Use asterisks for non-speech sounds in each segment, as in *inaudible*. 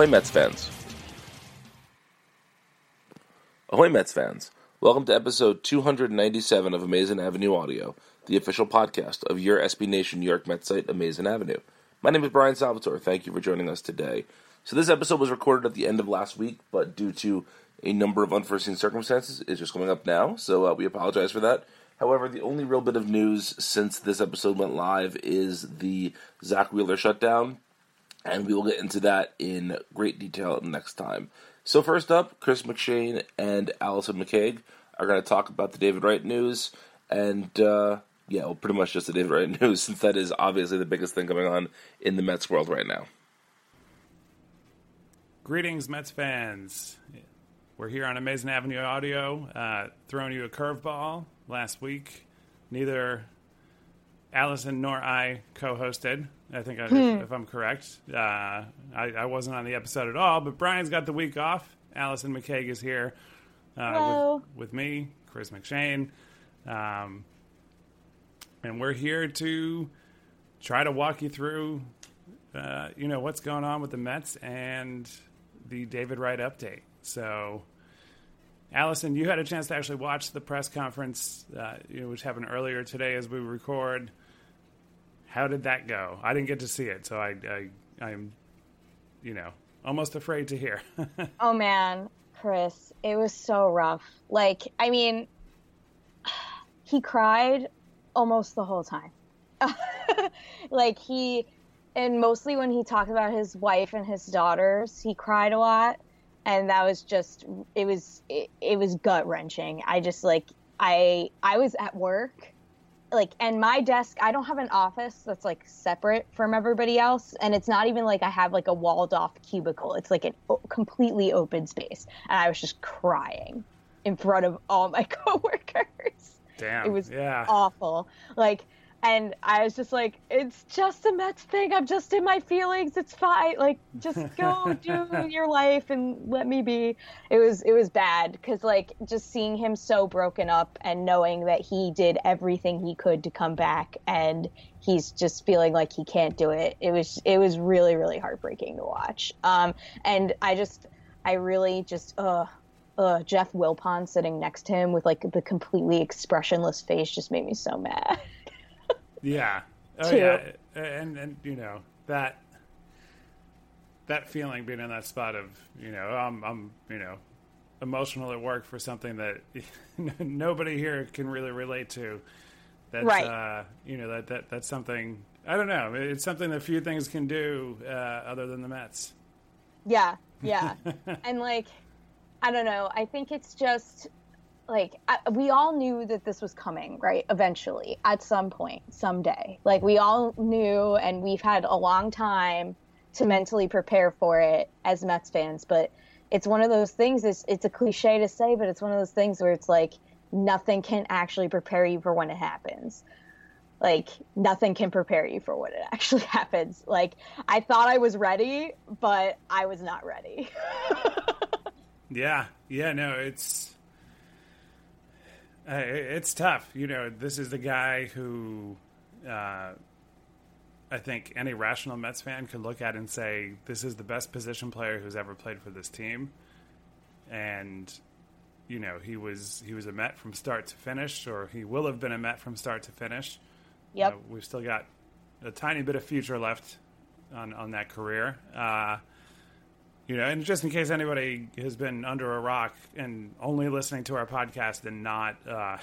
Ahoy Mets fans. Ahoy Mets fans. Welcome to episode 297 of Amazing Avenue Audio, the official podcast of your SB Nation New York Mets site, Amazing Avenue. My name is Brian Salvatore. Thank you for joining us today. So this episode was recorded at the end of last week, but due to a number of unforeseen circumstances, it's just coming up now, so uh, we apologize for that. However, the only real bit of news since this episode went live is the Zack Wheeler shutdown, and we will get into that in great detail next time. So first up, Chris McShane and Allison McCaig are going to talk about the David Wright news, and uh, yeah, well, pretty much just the David Wright *laughs* news, since that is obviously the biggest thing going on in the Mets world right now. Greetings, Mets fans. We're here on Amazing Avenue Audio, uh, throwing you a curveball. Last week, neither Allison nor I co-hosted. I think I, if, if I'm correct, uh, I, I wasn't on the episode at all. But Brian's got the week off. Allison McCaig is here uh, with, with me, Chris McShane, um, and we're here to try to walk you through, uh, you know, what's going on with the Mets and the David Wright update. So. Allison, you had a chance to actually watch the press conference, uh, you know, which happened earlier today as we record. How did that go? I didn't get to see it, so I, I I'm, you know, almost afraid to hear. *laughs* Oh man, Chris, it was so rough. Like, I mean, he cried almost the whole time. *laughs* like he and mostly when he talked about his wife and his daughters, he cried a lot and that was just it was it, it was gut-wrenching. I just like I I was at work like and my desk i don't have an office that's like separate from everybody else and it's not even like i have like a walled off cubicle it's like a completely open space and i was just crying in front of all my *laughs* coworkers Damn. it was yeah. awful like and I was just like, it's just a Mets thing. I'm just in my feelings. It's fine. Like, just go *laughs* do your life and let me be. It was it was bad because like just seeing him so broken up and knowing that he did everything he could to come back and he's just feeling like he can't do it. It was it was really really heartbreaking to watch. Um, and I just I really just uh uh, Jeff Wilpon sitting next to him with like the completely expressionless face just made me so mad. *laughs* Yeah. Oh Too. yeah. And and you know that that feeling being in that spot of you know I'm I'm you know emotional at work for something that *laughs* nobody here can really relate to. That's Right. uh, you know that that that's something I don't know. It's something that few things can do uh, other than the Mets. Yeah, yeah. *laughs* and like, I don't know. I think it's just like I, we all knew that this was coming, right? Eventually, at some point, someday. Like we all knew, and we've had a long time to mentally prepare for it as Mets fans. But it's one of those things. It's it's a cliche to say, but it's one of those things where it's like nothing can actually prepare you for when it happens like nothing can prepare you for when it actually *laughs* happens like i thought i was ready but i was not ready *laughs* Yeah, yeah, no, it's it's tough. You know, this is the guy who uh, I think any rational Mets fan could look at and say this is the best position player who's ever played for this team, and you know he was he was a Met from start to finish, or he will have been a Met from start to finish. yep Uh, we've still got a tiny bit of future left on on that career. Uh, you know, and just in case anybody has been under a rock and only listening to our podcast and not, uh,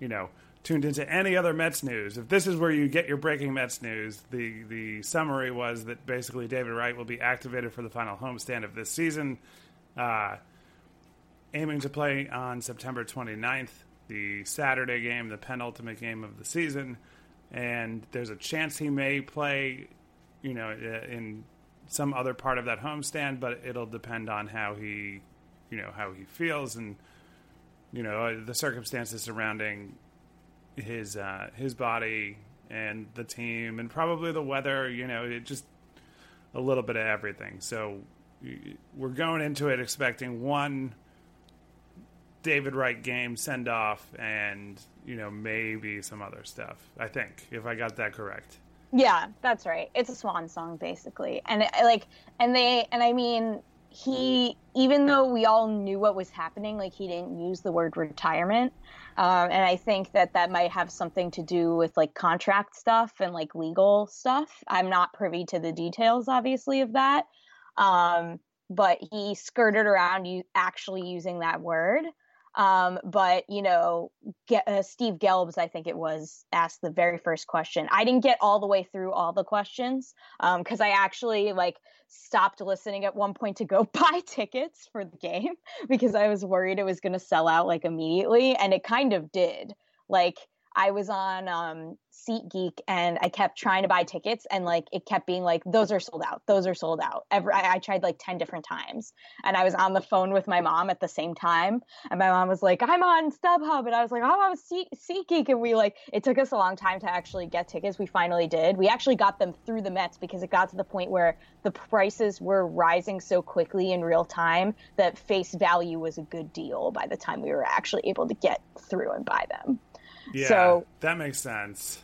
you know, tuned into any other Mets news, if this is where you get your breaking Mets news, the the summary was that basically David Wright will be activated for the final homestand of this season, uh, aiming to play on September 29th, the Saturday game, the penultimate game of the season, and there's a chance he may play, you know, in some other part of that homestand, but it'll depend on how he, you know, how he feels and you know the circumstances surrounding his uh, his body and the team and probably the weather. You know, it just a little bit of everything. So we're going into it expecting one David Wright game send off and you know maybe some other stuff. I think if I got that correct. Yeah that's right. It's a swan song basically. And it, like and they and i mean he even though we all knew what was happening like he didn't use the word retirement. Um, and i think that that might have something to do with like contract stuff and like legal stuff. I'm not privy to the details obviously of that. Um, but he skirted around you actually using that word um, but you know, get, uh, Steve Gelbs, I think it was, asked the very first question. I didn't get all the way through all the questions because I actually like stopped listening at one point to go *laughs* buy tickets for the game because I was worried it was going to sell out like immediately, and it kind of did. Like I was on um, SeatGeek and I kept trying to buy tickets, and like it kept being like, "Those are sold out. Those are sold out." Every I, I tried like ten different times, and I was on the phone with my mom at the same time, and my mom was like, "I'm on StubHub," and I was like, "I'm on Seat SeatGeek," and we like it took us a long time to actually get tickets. We finally did. We actually got them through the Mets because it got to the point where the prices were rising so quickly in real time that face value was a good deal by the time we were actually able to get through and buy them. Yeah, So- that makes sense.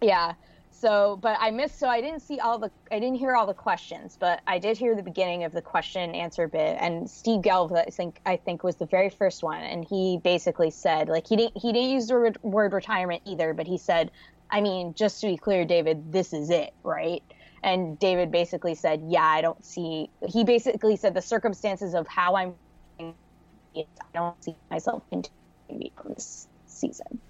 Yeah. So, but I missed. So I didn't see all the. I didn't hear all the questions, but I did hear the beginning of the question and answer bit. And Steve Gelb, I think, I think was the very first one, and he basically said, like, he didn't. He didn't use the word- word retirement either, but he said, I mean, just to be clear, David, this is it, right? And David basically said, Yeah, I don't see. He basically said the circumstances of how I'm. I don't see myself continuing from this season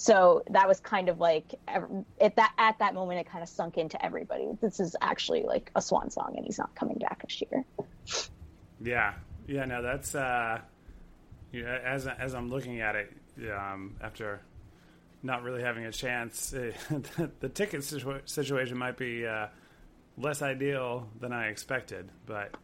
so that was kind of like at that at that moment it kind of sunk into everybody this is actually like a swan song and he's not coming back next year Yeah, yeah. No, that's uh, yeah, as as I'm looking at it, um, after not really having a chance, the, *laughs* the ticket situa- situation might be uh, less ideal than I expected. But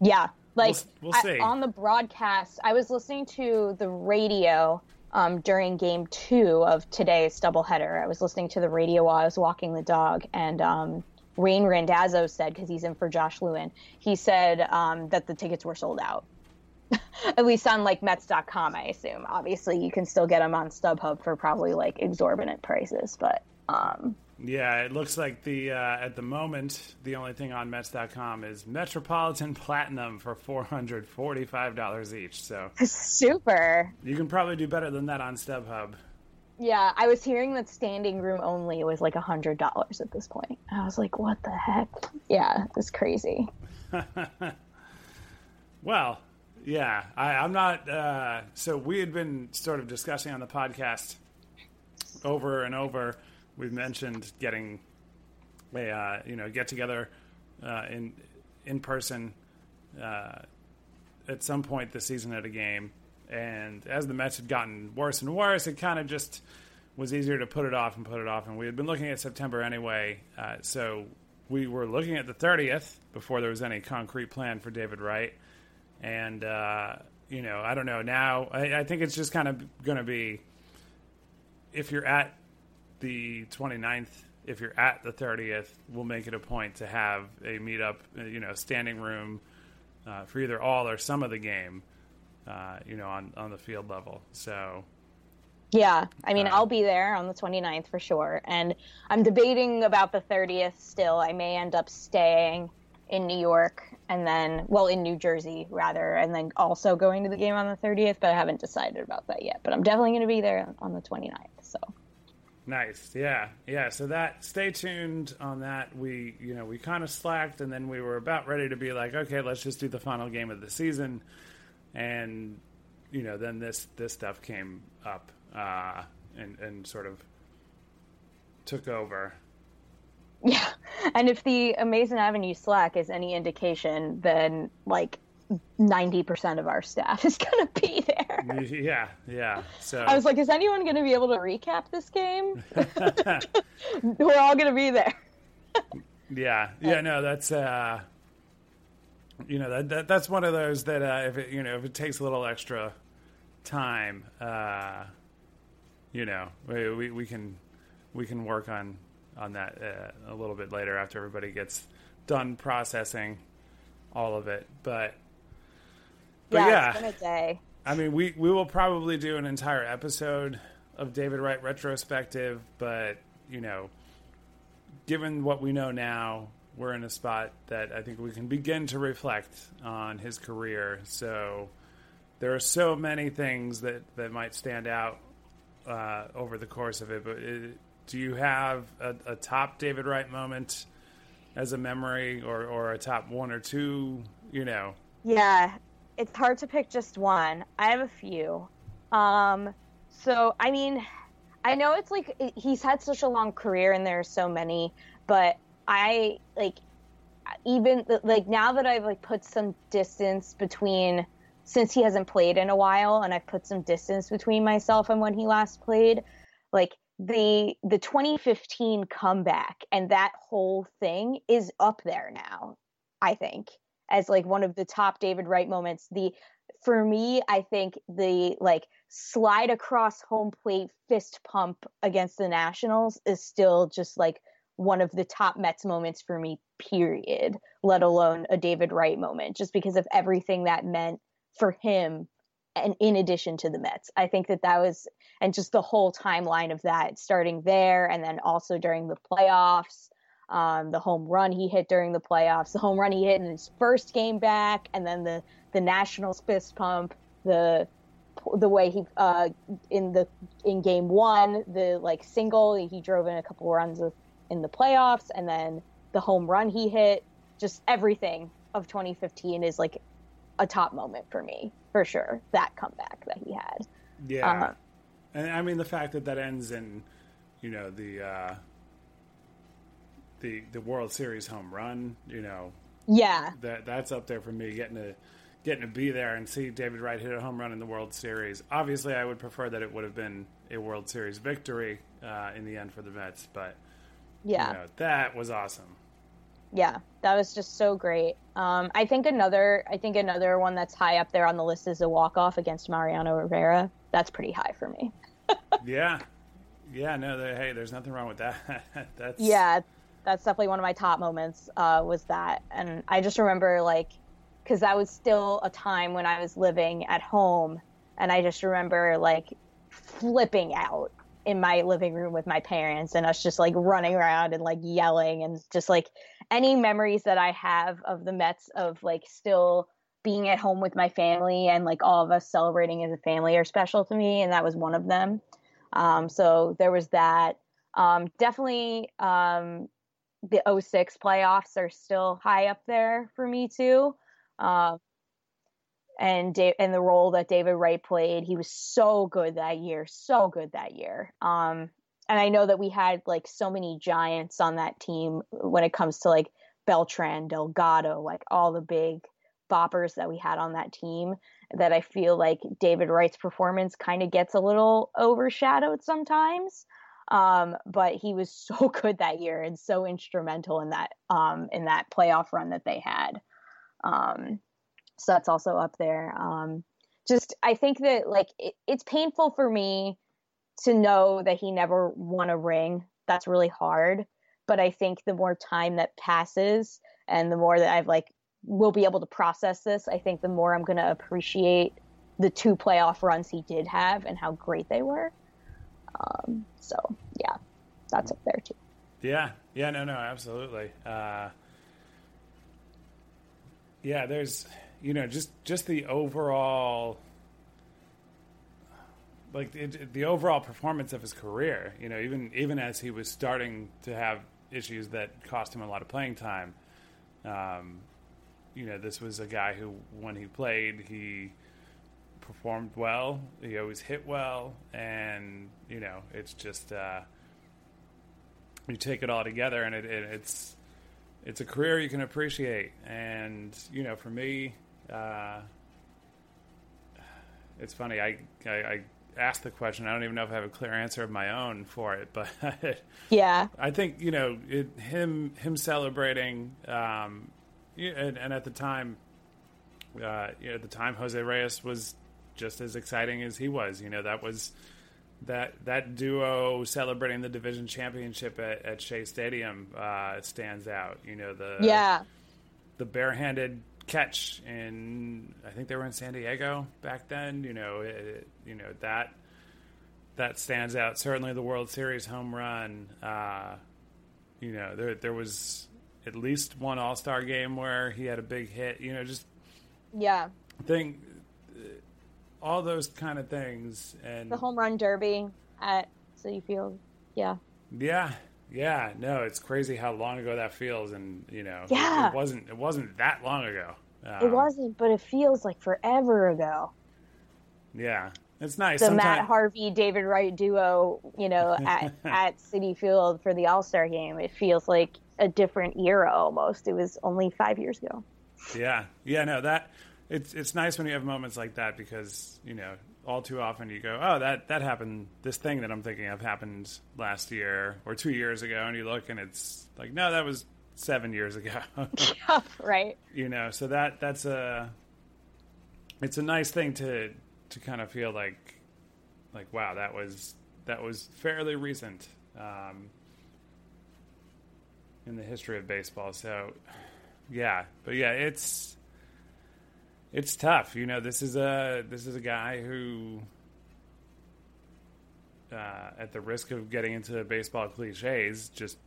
yeah like we'll I- see. on the broadcast i was listening to the radio um, during game two of today's doubleheader. I was listening to the radio while I was walking the dog, and um, Wayne Randazzo said, because he's in for Josh Lewin, he said um, that the tickets were sold out. *laughs* At least on like Mets.com, I assume. Obviously, you can still get them on StubHub for probably like exorbitant prices, but um, Yeah, it looks like the uh, at the moment the only thing on Mets.com is Metropolitan *laughs* Platinum for four hundred forty-five dollars each. So *laughs* super. you can probably do better than that on StubHub. Yeah, I was hearing that standing room only was like a hundred dollars at this point. I was like, what the heck? Yeah, it's crazy. *laughs* Well, yeah, I, I'm not. Uh, so we had been sort of discussing on the podcast over and over. We've mentioned getting a uh, you know get together uh, in in person uh, at some point this season at a game. And as the Mets had gotten worse and worse, it kind of just was easier to put it off and put it off. And we had been looking at September anyway, uh, so we were looking at the 30th before there was any concrete plan for David Wright. And uh, you know, I don't know. Now, I, I think it's just kind of going to be if you're at the 29th, if you're at the 30th, we'll make it a point to have a meetup, uh, you know, standing room uh, for either all or some of the game, uh, you know, on, on the field level. So, Yeah, I mean, Uh, I'll be there on the 29th for sure. And I'm debating about the 30th still. I may end up staying in New York and then, well, in New Jersey rather, and then also going to the game on the 30th, but I haven't decided about that yet. But I'm definitely going to be there on the 29th. So, Nice. Yeah. Yeah. So that stay tuned on that. We, you know, we kind of slacked and then we were about ready to be like, okay, let's just do the final game of the season. And, you know, then this, this stuff came up, uh, and, and sort of took over. yeah. And if the Amazing Avenue Slack is any indication, then like 90% of our staff is going *laughs* to be there. Yeah. Yeah. So I was like, is anyone going to be able to recap this game? *laughs* We're all going to be there. Yeah, yeah, no, that's uh, you know that, that that's one of those that uh, if it you know if it takes a little extra time, uh, you know, we, we we can we can work on on that uh, a little bit later after everybody gets done processing all of it. But but yeah, yeah, it's been a day. I mean, we we will probably do an entire episode of David Wright retrospective, but you know, given what we know now, we're in a spot that I think we can begin to reflect on his career. So there are so many things that that might stand out uh, over the course of it. But it, do you have a, a top David Wright moment as a memory, or or a top one or two? You know, Yeah, it's hard to pick just one. I have a few. Um, so I mean, I know it's like he's had such a long career and there are so many, but I like even like now that I've like put some distance between since he hasn't played in a while and I've put some distance between myself and when he last played, like the the 2015 comeback and that whole thing is up there now, I think, as like one of the top David Wright moments. The for me, I think the like slide across home plate fist pump against the Nationals is still just like one of the top Mets moments for me, period, let alone a David Wright moment, just because of everything that meant for him. And in addition to the Mets, I think that that was, and just the whole timeline of that starting there and then also during the playoffs, um, the home run he hit during the playoffs, the home run he hit in his first game back, and then the, the Nationals fist pump, the the way he uh in the in game one the like single he drove in a couple runs of, in the playoffs and then the home run he hit just everything of 2015 is like a top moment for me for sure that comeback that he had Yeah, Uh-huh. and I mean the fact that that ends in, you know, the uh, the the World Series home run. You know, yeah that that's up there for me. Getting to getting to be there and see David Wright hit a home run in the World Series. Obviously, I would prefer that it would have been a World Series victory uh, in the end for the Mets, but yeah you know, that was awesome. yeah that was just so great um i think another i think another one that's high up there on the list is a walk off against mariano rivera that's pretty high for me. *laughs* yeah, yeah. No, there, hey, there's nothing wrong with that. *laughs* that's Yeah, that's definitely one of my top moments. Uh, was that, and I just remember like, because that was still a time when I was living at home, and I just remember like flipping out in my living room with my parents and us just like running around and like yelling and just like any memories that I have of the Mets of like still being at home with my family and like all of us celebrating as a family are special to me and that was one of them. Um, so there was that. Um, definitely um, the 06 playoffs are still high up there for me too. Um, and and the role that David Wright played, he was so good that year, so good that year. Um, and I know that we had like so many giants on that team when it comes to like Beltran, Delgado, like all the big boppers that we had on that team that I feel like David Wright's performance kind of gets a little overshadowed sometimes. Um, but he was *laughs* so good that year and so instrumental in that um, in that playoff run that they had. Um, so that's also up there. Um, just I think that like it, it's painful for me to know that he never won a ring. That's really hard. But I think the more time that passes and the more that I've like will be able to process this, I think the more I'm going to appreciate the two playoff runs he did have and how great they were. Um, so yeah, that's up there too. Yeah, yeah, no, no, absolutely. Uh, yeah, there's, you know, just just the overall, like it, the overall performance of his career. You know, even even as he was starting to have issues that cost him a lot of playing time. Um, you know, this was a guy who, when he played, he performed well. He always hit well, and you know, it's just uh, you take it all together, and it, it, it's it's a career you can appreciate. And you know, for me, uh, it's funny. I, I I asked the question. I don't even know if I have a clear answer of my own for it, but *laughs* Yeah, I think you know it, him him celebrating, um, and, and at the time, uh, you know, at the time Jose Reyes was just as exciting as he was. You know, that was that that duo celebrating the division championship at, at Shea Stadium uh, stands out. You know the yeah, the barehanded catch in I think they were in San Diego back then. You know, it, you know that that stands out. Certainly, the World Series home run. Uh, you know, there there was at least one All Star game where he had a big hit. You know, just yeah. thing, all those kind of things, and The home run derby at Citi Field. Yeah, Yeah, yeah. No, it's crazy how long ago that feels, and you know, it- Yeah. it, wasn't it wasn't that long ago. it Um, wasn't, but it feels like forever ago. Yeah, it's nice. the Sometime- Matt Harvey David Wright duo, you know, *laughs* at at Citi Field for the All Star game. It feels like a different era almost. It was only five years ago. Yeah, yeah. No, that it's it's nice when you have moments like that because you know all too often you go, oh, that that happened. This thing that I'm thinking of happened last year or two years ago, and you look and it's like, no, that was seven years ago. *laughs* *laughs* right. you know so that that's a it's a nice thing to to kind of feel like like wow that was that was fairly recent um, in the history of baseball so yeah but yeah it's it's tough you know this is a this is a guy who uh, at the risk of getting into baseball cliches just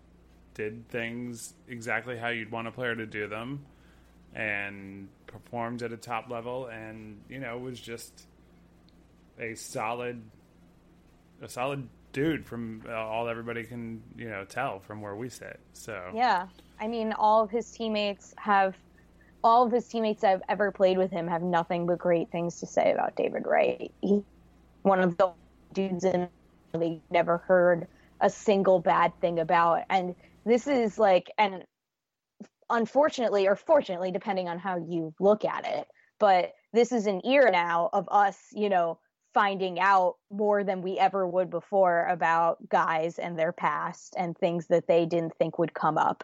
did things exactly how you'd want a player to do them and performed at a top level and you know was just a solid a solid dude from uh, all everybody can you know tell from where we sit so Yeah. I mean, all of his teammates have, all of his teammates have ever played with him have nothing but great things to say about David Wright. He, one of the dudes in the league never heard a single bad thing about. And this is like, and unfortunately or fortunately, depending on how you look at it, but this is an era now of us, you know, finding out more than we ever would before about guys and their past and things that they didn't think would come up.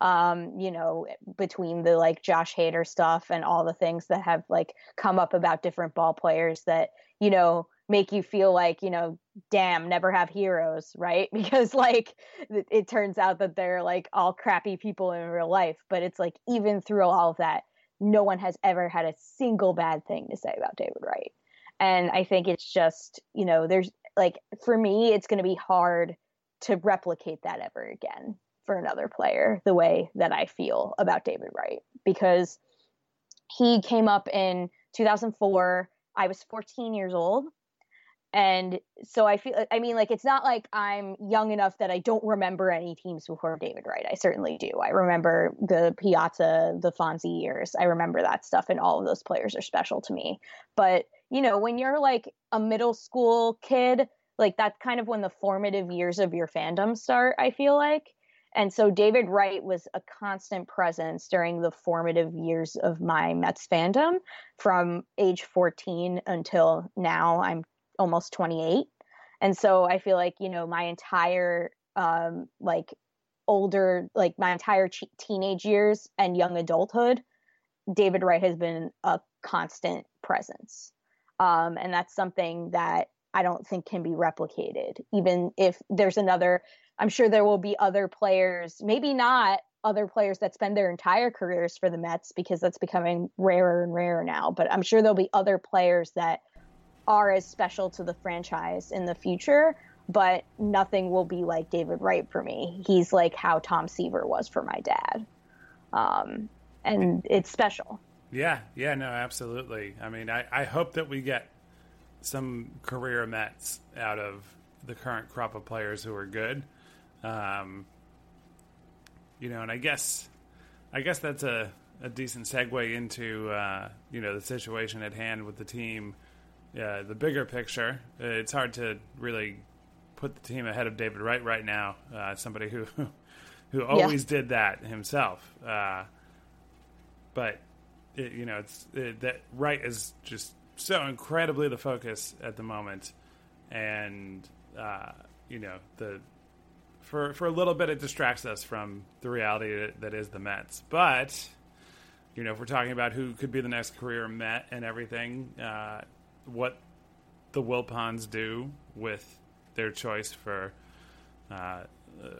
Um, you know, between the like Josh Hader stuff and all the things that have like come up about different ball players that, you know, make you feel like you know damn never have heroes right? *laughs* Because like it, it turns out that they're like all crappy people in real life but it's like even through all of that no one has ever had a single bad thing to say about david wright. And i think it's just you know there's like for me it's going to be hard to replicate that ever again for another player the way that i feel about david wright because he came up in 2004 i was 14 years old and so I feel, I mean, like, it's not like I'm young enough that I don't remember any teams before David Wright. I certainly do. I remember the Piazza, the Fonzie years. I remember that stuff, and all of those players are special to me. But, you know, when you're like a middle school kid, like, that's kind of when the formative years of your fandom start, I feel like. And so David Wright was a constant presence during the formative years of my Mets fandom from age 14 until now. I'm almost 28 and so i feel like you know my entire um like older like my entire ch- teenage years and young adulthood david wright has been a constant presence um and that's something that i don't think can be replicated even if there's another i'm sure there will be other players maybe not other players that spend their entire careers for the Mets because that's becoming rarer and rarer now but i'm sure there'll be other players that are as special to the franchise in the future, but nothing will be like David Wright for me. He's like how Tom Seaver was for my dad. Um, and it's special. Yeah, yeah, no, absolutely. I mean, I, I hope that we get some career Mets out of the current crop of players who are good. Um, you know, and I guess, I guess that's a, a decent segue into uh, you know the situation at hand with the team yeah, the bigger picture, it's hard to really put the team ahead of David Wright right now. Uh, somebody who *laughs* who always yeah. did that himself. Uh, but it, you know, it's it, that Wright is just so incredibly the focus at the moment, and uh, you know the for for a little bit it distracts us from the reality that, that is the Mets, but. You know, if we're talking about who could be the next career Met and everything, uh, what the Wilpons do with their choice for uh,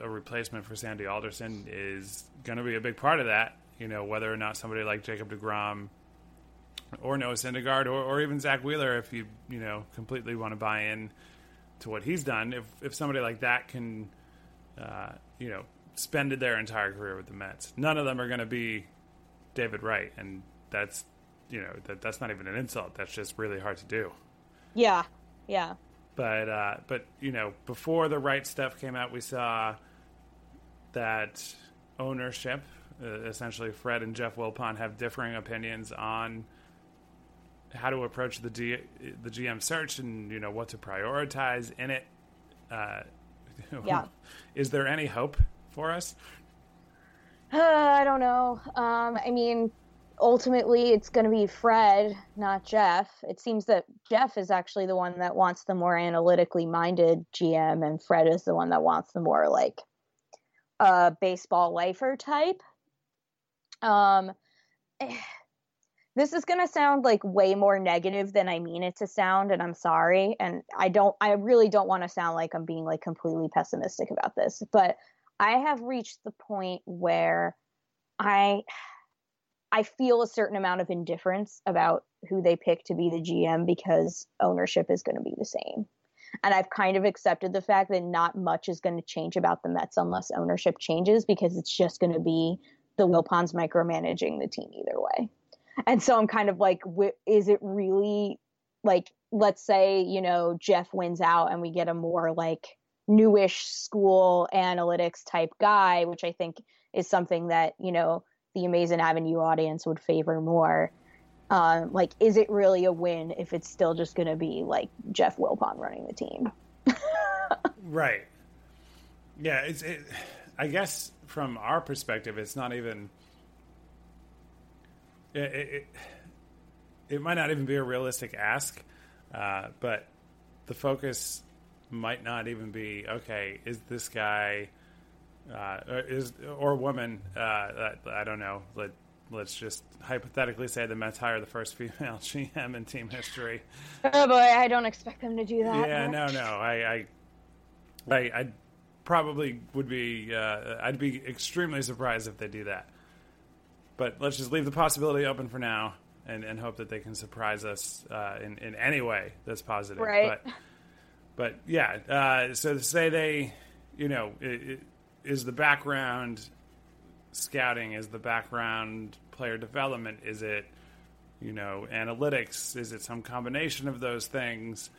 a replacement for Sandy Alderson is going to be a big part of that. You know, whether or not somebody like Jacob DeGrom or Noah Syndergaard or, or even Zack Wheeler, if you you know completely want to buy in to what he's done, if if somebody like that can, uh, you know, spended their entire career with the Mets, none of them are going to be David Wright, and that's you know that that's not even an insult. That's just really hard to do. Yeah, yeah. But uh, but you know, before the Wright stuff came out, we saw that ownership, uh, essentially Fred and Jeff Wilpon, have differing opinions on how to approach the D, the GM search and you know what to prioritize in it. Uh, *laughs* yeah. Is there any hope for us? Uh, *sighs* I don't know. Um, I mean, ultimately it's going to be Fred, not Jeff. It seems that Jeff is actually the one that wants the more analytically minded GM, and Fred is the one that wants the more like uh, baseball lifer type. Um, this is going to sound like way more negative than I mean it to sound, and I'm sorry. And I don't, I really don't want to sound like I'm being like completely pessimistic about this, but I have reached the point where I I feel a certain amount of indifference about who they pick to be the GM because ownership is going to be the same. And I've kind of accepted the fact that not much is going to change about the Mets unless ownership changes because it's just going to be the Wilpons micromanaging the team either way. And so I'm kind of like, is it really like, let's say, you know, Jeff wins out and we get a more like newish school analytics type guy, which I think is something that, you know, the Amazing Avenue audience would favor more. Um, like, is it really a win if it's still just going to be like Jeff Wilpon running the team? *laughs* right. Yeah, it's. It, I guess from our perspective, it's not even. It, it, it might not even be a realistic ask, uh, but the focus might not even be okay. Is this guy uh, is or woman. Uh, I don't know. Like let's just hypothetically say the Mets hire the first female *laughs* GM in team history. Oh boy, I don't expect them to do that. Yeah, but- no, no. I, I, I, I probably would be. Uh, I'd be extremely surprised if they do that. But let's just leave the possibility open for now, and, and hope that they can surprise us uh, in in any way that's positive. Right. But, but yeah. Uh, so to say they, you know, i i is the background scouting? Is the background player development? Is it, you know, analytics? Is it some combination of those things?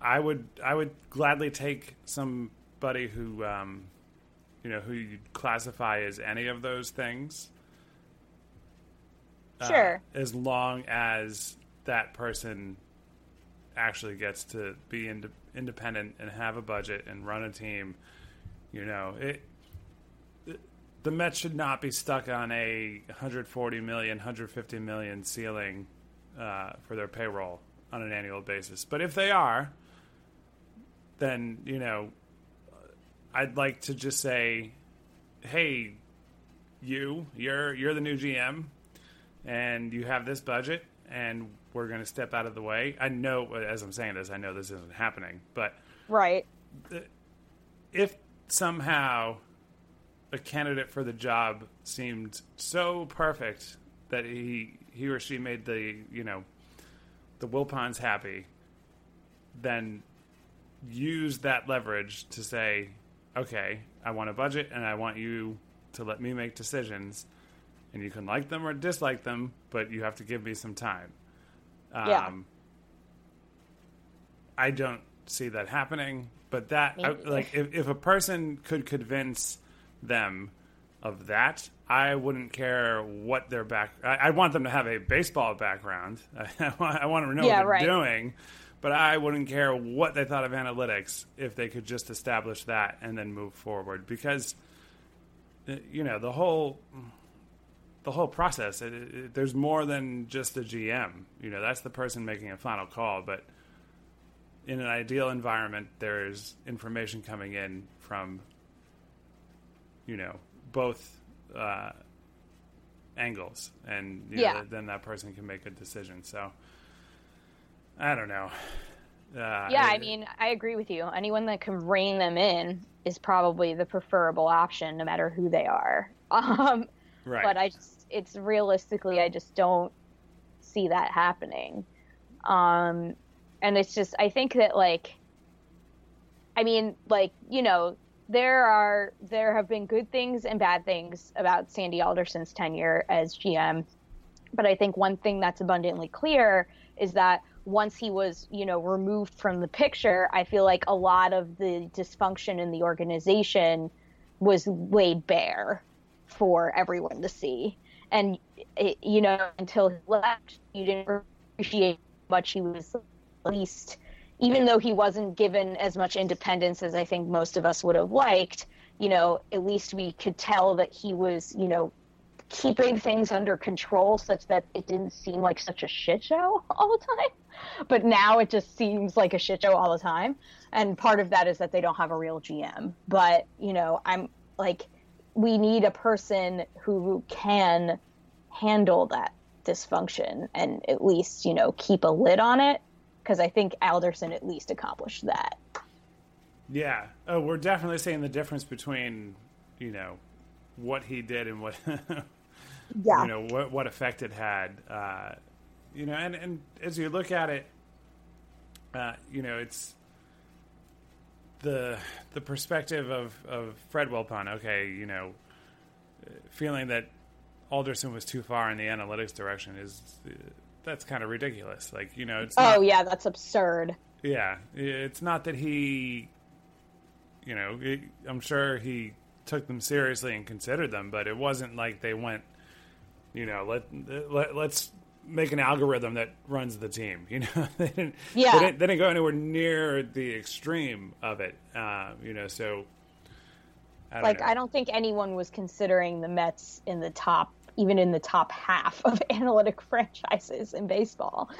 I would I would gladly take somebody who um, you know who you classify as any of those things. Uh, as long as that person actually gets to be ind- independent and have a budget and run a team, you know, it, it- the Mets should not be stuck on a 140 million, 150 million ceiling uh, for their payroll on an annual basis. But if they are, then you know, I'd like to just say, hey, you, you're you're the new GM, and you have this budget, and we're going to step out of the way. I know, as I'm saying this, I know this isn't happening, but Right. if somehow a candidate for the job seemed so perfect that he he or she made the you know the Wilpons happy, then use that leverage to say, okay, I want a budget and I want you to let me make decisions, and you can like them or dislike them, but you have to give me some time. Um, Yeah. I don't see that happening, but that I, like if, if a person could convince them of that, I wouldn't care what their back. I, I want them to have a baseball background. *laughs* I, want, I want to know Yeah, what they're right. doing, but I wouldn't care what they thought of analytics if they could just establish that and then move forward. Because uh, you know the whole the whole process. It, it, there's more than just the GM. You know, that's the person making a final call, but in an ideal environment, there's information coming in from, you know, both uh, angles, and you know, then that person can make a decision. So, I don't know. Uh, Yeah, I it- mean, I agree with you. Anyone that can rein them in is probably the preferable option, no matter who they are. *laughs* Um, right. but I just, it's realistically, I just don't see that happening. Um, and it's just, I think that like, I mean, like, you know, there are, there have been good things and bad things about Sandy Alderson's tenure as GM. But I think one thing that's abundantly clear is that once he was, you know, removed from the picture, I feel like a lot of the dysfunction in the organization was laid bare for everyone to see. And it, you know, until he left, you didn't appreciate much he was at least, even though he wasn't given as much independence as I think most of us would have liked. You know, at least we could tell that he was, you know, keeping things under control such that it didn't seem like such a shit show *laughs* all the time. But now it just seems like a shit show all the time. And part of that is that they don't have a real GM. But, you know, I'm like, we need a person who can handle that dysfunction and at least, you know, keep a lid on it. Because I think Alderson at least accomplished that. Yeah. Oh, we're definitely seeing the difference between, you know, what he did and what, *laughs* Yeah. you know, what what effect it had. Uh, you know, and and as you look at it, uh, you know, it's the the perspective of of Fred Wilpon. Okay, you know, feeling that Alderson was too far in the analytics direction is. That's kind of ridiculous. Like, you know, it's oh, not, oh, yeah, that's absurd. yeah, it's not that he, you know, it, I'm sure he took them seriously and considered them, but it wasn't like they went, you know, let, let let's make an algorithm that runs the team. *laughs* You know, *laughs* they didn't, Yeah. they didn't, they didn't go anywhere near the extreme of it. Uh, you know, so I like know. I don't think anyone was considering the Mets in the top, even in the top half of *laughs* analytic franchises in baseball.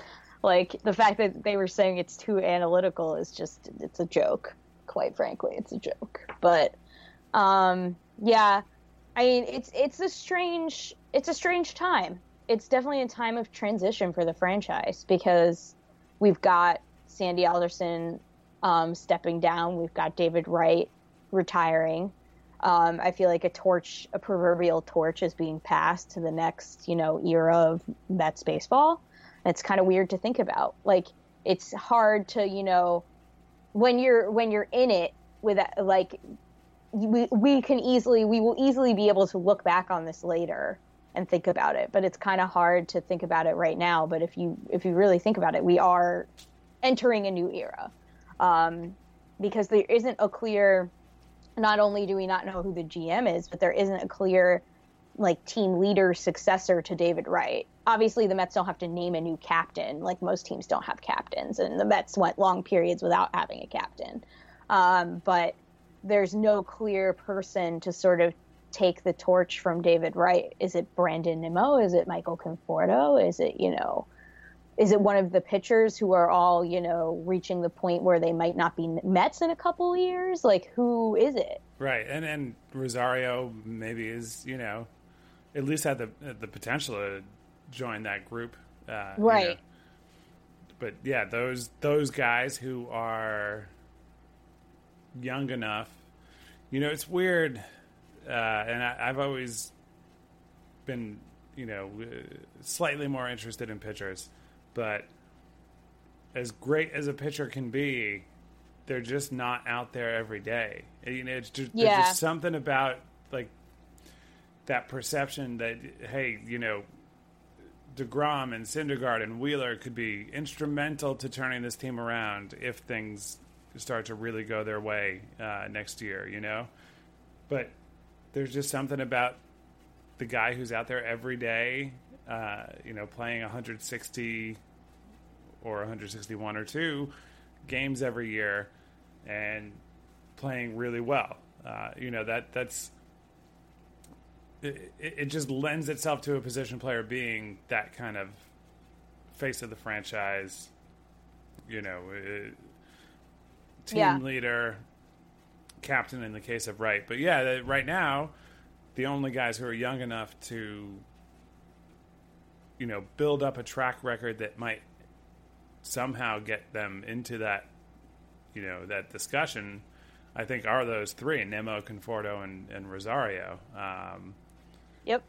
Like the fact that they were saying it's too analytical is just it's a joke. Quite frankly, it's a joke. But um, yeah, I mean it's it's a strange it's a strange time. It's definitely a time of transition for the franchise because we've got Sandy Alderson um, stepping down. We've got David Wright retiring. Um, I feel like a torch, a proverbial torch, is being passed to the next, you know, era of Mets baseball. It's kind of weird to think about. Like, it's hard to, you know, when you're when you're in it with like we, we can easily we will easily be able to look back on this later and think about it. But it's kind of hard to think about it right now. But if you if you really think about it we are entering a new era. Um, because there isn't a clear not only do we not know who the gm is but there isn't a clear like team leader successor to david wright. Obviously the mets don't have to name a new captain like most teams don't have captains. And the mets went long periods without having a captain. Um, but there's no clear person to sort of take the torch from David Wright. Is it Brandon Nimmo? Is it Michael Conforto? Is it, you know, is it one of the pitchers who are all, you know, reaching the point where they might not be Mets in a couple years? Like, who is it? Right. And and Rosario maybe is, you know, at least had the the potential to join that group. Uh, right. You know. But yeah, those those guys who are young enough. You know, it's weird, uh, and I, I've always been, you know, slightly more interested in pitchers, but as great as a pitcher can be, they're just not out there every day. You know, it's just, yeah. there's just something about like that perception that hey, you know, Degrom and Syndergaard and Wheeler could be instrumental to turning this team around if things start to really go their way uh, next year, you know? But there's just something about the guy who's out there every day, uh, you know, playing 160 or 161 or two games every year and playing really well. Uh, you know, that that's. It, it just lends itself to a position player being that kind of face of the franchise. You know, it, team yeah. leader, captain in the case of Wright. But yeah, right now, the only guys who are young enough to, you know, build up a track record that might somehow get them into that, you know, that discussion, I think are those three: Nimmo, Conforto, and, and Rosario. Um, yep.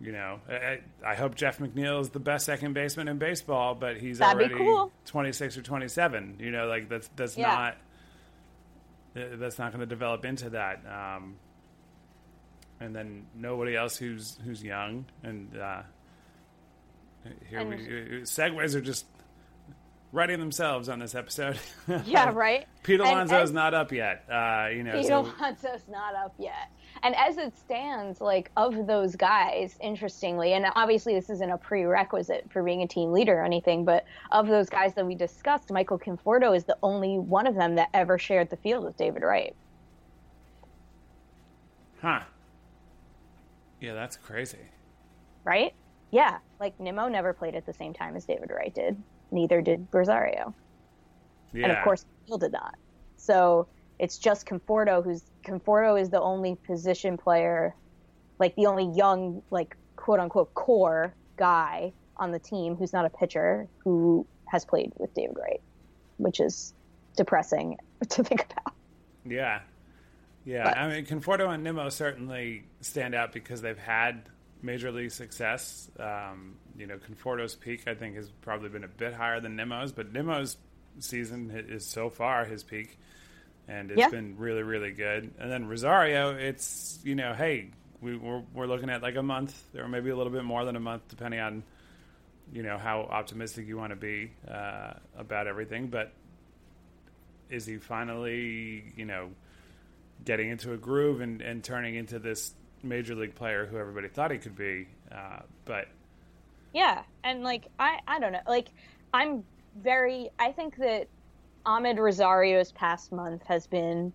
You know, I, I, hope Jeff McNeil is the best second baseman in baseball, but he's That'd already cool. 26 or 27. You know, like that's that's yeah. not that's not going to develop into that. Um, and then nobody else who's who's young and uh, here and we uh, segues are just writing themselves on this episode. yeah, *laughs* right. Pete Alonso's not up yet. Uh, you know, Pete so. Alonso's not up yet. And as it stands, like of those guys, interestingly, and obviously this isn't a prerequisite for being a team leader or anything, but of those guys that we discussed, Michael Conforto is the only one of them that ever shared the field with David Wright. Huh. Yeah, that's crazy. Right? Yeah. Like Nimmo never played at the same time as David Wright did. Neither did Rosario. Yeah. And of course, Phil did not. So it's just Conforto who's Conforto is the only position player, like the only young, like quote unquote core guy on the team who's not a pitcher who has played with David Wright, which is depressing *laughs* to think about. Yeah. Yeah. But, I mean, Conforto and Nimmo certainly stand out because they've had major league success. Um, you know, Conforto's peak, I think, has probably been a bit higher than Nimmo's, but Nimmo's season is so far his peak and it's yeah. been really really good. And then Rosario, it's you know, hey, we, we're we're looking at like a month or maybe a little bit more than a month, depending on you know how optimistic you want to be uh, about everything. But is he finally you know getting into a groove and, and turning into this major league player who everybody thought he could be? Uh, but yeah, and like I I don't know, like I'm very I think that Amed Rosario's past month has been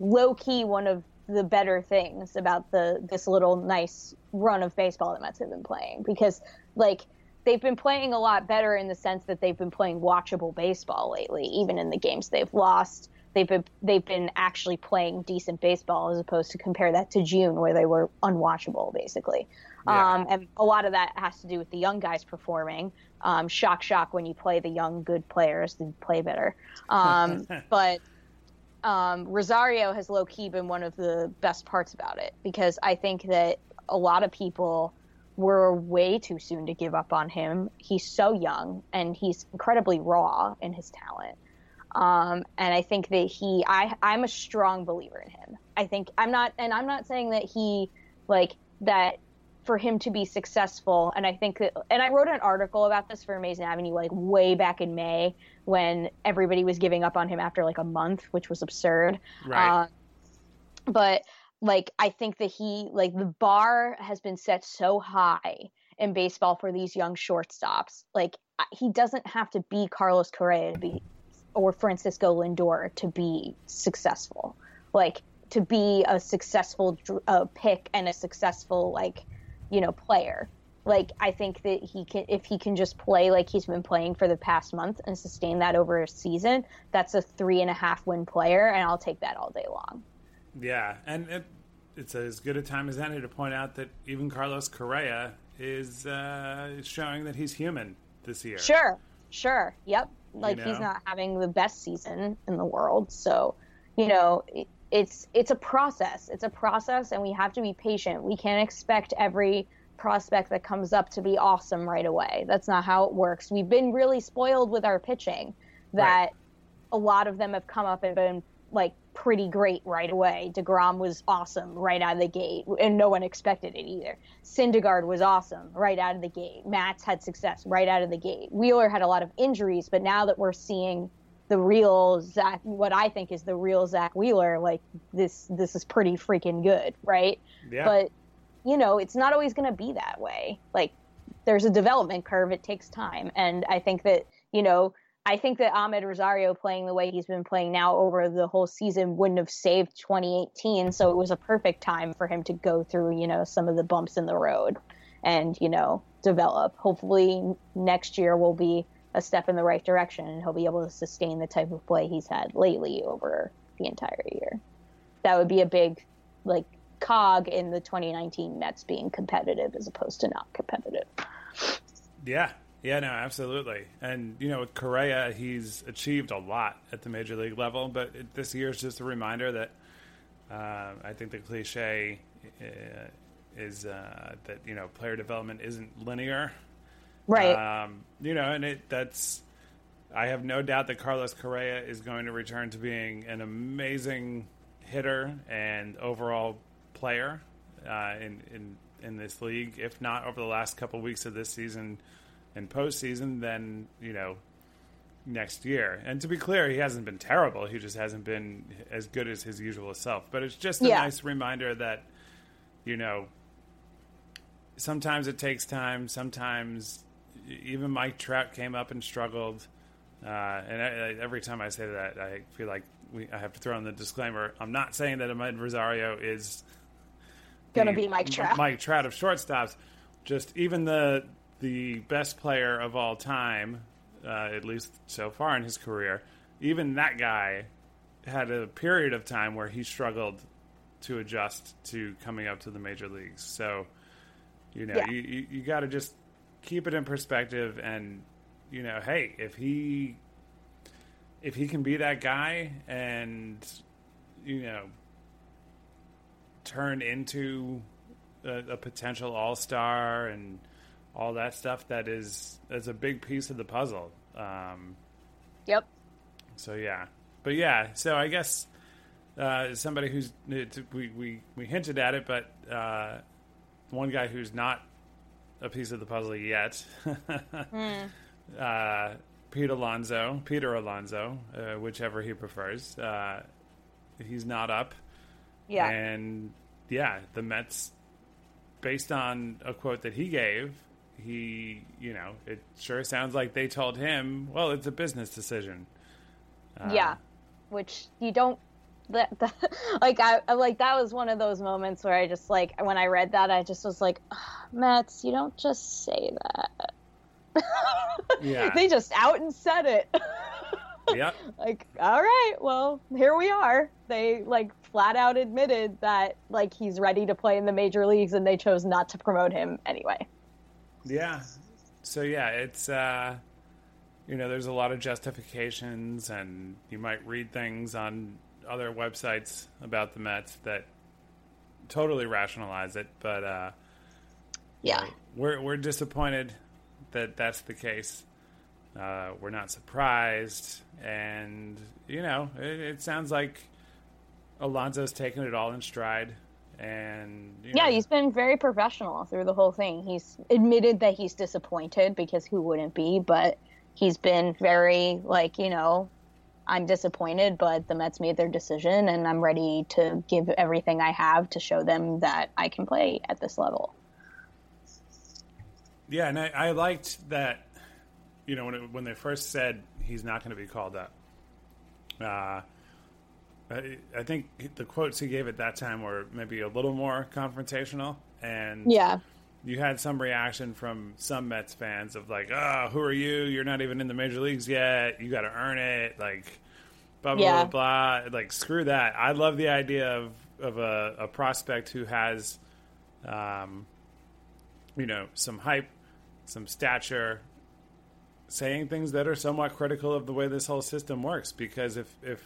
low key one of the better things about the this little nice run of baseball that Mets have been playing because like they've been playing a lot better in the sense that they've been playing watchable baseball lately, even in the games they've lost. they've been they've been actually playing decent baseball as opposed to compare that to June where they were unwatchable basically. Yeah. Um, and a lot of that has to do with the young guys performing. Um, shock, shock when you play the young good players, they play better. Um, *laughs* but um, Rosario has low key been one of the best parts about it because I think that a lot of people were way too soon to give up on him. He's so young and he's incredibly raw in his talent. Um, and I think that he, I, I'm a strong believer in him. I think I'm not, and I'm not saying that he, like, that for him to be successful. And I think that, and I wrote an article about this for Amazin' Avenue, like way back in May when everybody was giving up on him after like a month, which was absurd. Right. Uh, but like, I think that he, like, the bar has been set so high in baseball for these young shortstops. Like, he doesn't have to be Carlos Correa to be, or Francisco Lindor to be successful. Like, to be a successful uh, pick and a successful, like, you know, player. Like, I think that he can, if he can just play like he's been playing for the past month and sustain that over a season, that's a three and a half win player, and I'll take that all day long. Yeah, and it, it's as good a time as any to point out that even Carlos Correa is uh, showing that he's human this year. Sure, sure, yep. Like know? he's not having the best season in the world, so you know it's it's a process. It's a process, and we have to be patient. We can't expect every prospect that comes up to be awesome right away. That's not how it works. We've been really spoiled with our pitching that Right. a lot of them have come up and been like pretty great right away. DeGrom was awesome right out of the gate, and no one expected it either. Syndergaard was awesome right out of the gate. Matz had success right out of the gate. Wheeler had a lot of injuries, but now that we're seeing the real Zach, what I think is the real Zack Wheeler, like this, this is pretty freaking good, right? Yeah. But you know, it's not always going to be that way. Like there's a development curve. It takes time, and I think that you know I think that Amed Rosario playing the way he's been playing now over the whole season wouldn't have saved 2018. So it was a perfect time for him to go through, you know, some of the bumps in the road and, you know, develop. Hopefully next year will be a step in the right direction and he'll be able to sustain the type of play he's had lately over the entire year. That would be a big, like, cog in the 2019 Mets being competitive as opposed to not competitive. Yeah, yeah, no, absolutely. And you know, with Correa, he's achieved a lot at the major league level, but it, this year is just a reminder that uh, I think the cliche uh, is uh, that you know player development isn't linear. Right. Um, you know, and it that's. I have no doubt that Carlos Correa is going to return to being an amazing hitter and overall player uh, in in in this league. If not over the last couple weeks of this season and postseason, then you know next year. And to be clear, he hasn't been terrible. He just hasn't been as good as his usual self. But it's just a Yeah. nice reminder that you know sometimes it takes time. Sometimes even Mike Trout came up and struggled. Uh, and I, I, every time I say that, I feel like we, I have to throw in the disclaimer. I'm not saying that Amed Rosario is Gonna be Mike Trout. Mike Trout of shortstops. Just even the the best player of all time, uh, at least so far in his career, even that guy had a period of time where he struggled to adjust to coming up to the major leagues. So, you know, Yeah. you, you, you got to just keep it in perspective and, you know, hey, if he if he can be that guy and you know turn into a, a potential all-star and all that stuff that is is a big piece of the puzzle um, Yep. so yeah, but yeah, so I guess uh, somebody who's we, we we hinted at it, but uh, one guy who's not a piece of the puzzle yet, *laughs* uh, Pete Alonso, Peter Alonso, uh, whichever he prefers. Uh, he's not up, Yeah. and yeah, the Mets, based on a quote that he gave, he, you know, it sure sounds like they told him, well, it's a business decision. Uh, yeah which you don't that, that *laughs* like I I- like that was one of those moments where I just like when I read that I just was like "Ah, Mets you don't just say that Yeah. *laughs* they just out and said it *laughs* Yep. like, all right, well, here we are. They like flat out admitted that like he's ready to play in the major leagues and they chose not to promote him anyway. Yeah. So yeah, it's uh you know, there's a lot of justifications and you might read things on other websites about the Mets that totally rationalize it, but uh Yeah. we're we're disappointed that that's the case. Uh, we're not surprised, and you know, it, it sounds like Alonso's taking it all in stride. And you Yeah, know, he's been very professional through the whole thing. He's admitted that he's disappointed because who wouldn't be, but he's been very like, you know, I'm disappointed, but the Mets made their decision and I'm ready to give everything I have to show them that I can play at this level. Yeah, and I, I liked that. You know, when it, when they first said he's not going to be called up, uh, I, I think the quotes he gave at that time were maybe a little more confrontational, and Yeah. You had some reaction from some Mets fans of like, "Oh, who are you? You're not even in the major leagues yet. You got to earn it." Like, blah blah Yeah. blah blah. Like, screw that. I love the idea of of a, a prospect who has, um, you know, some hype, some stature, saying things that are somewhat critical of the way this whole system works. Because if if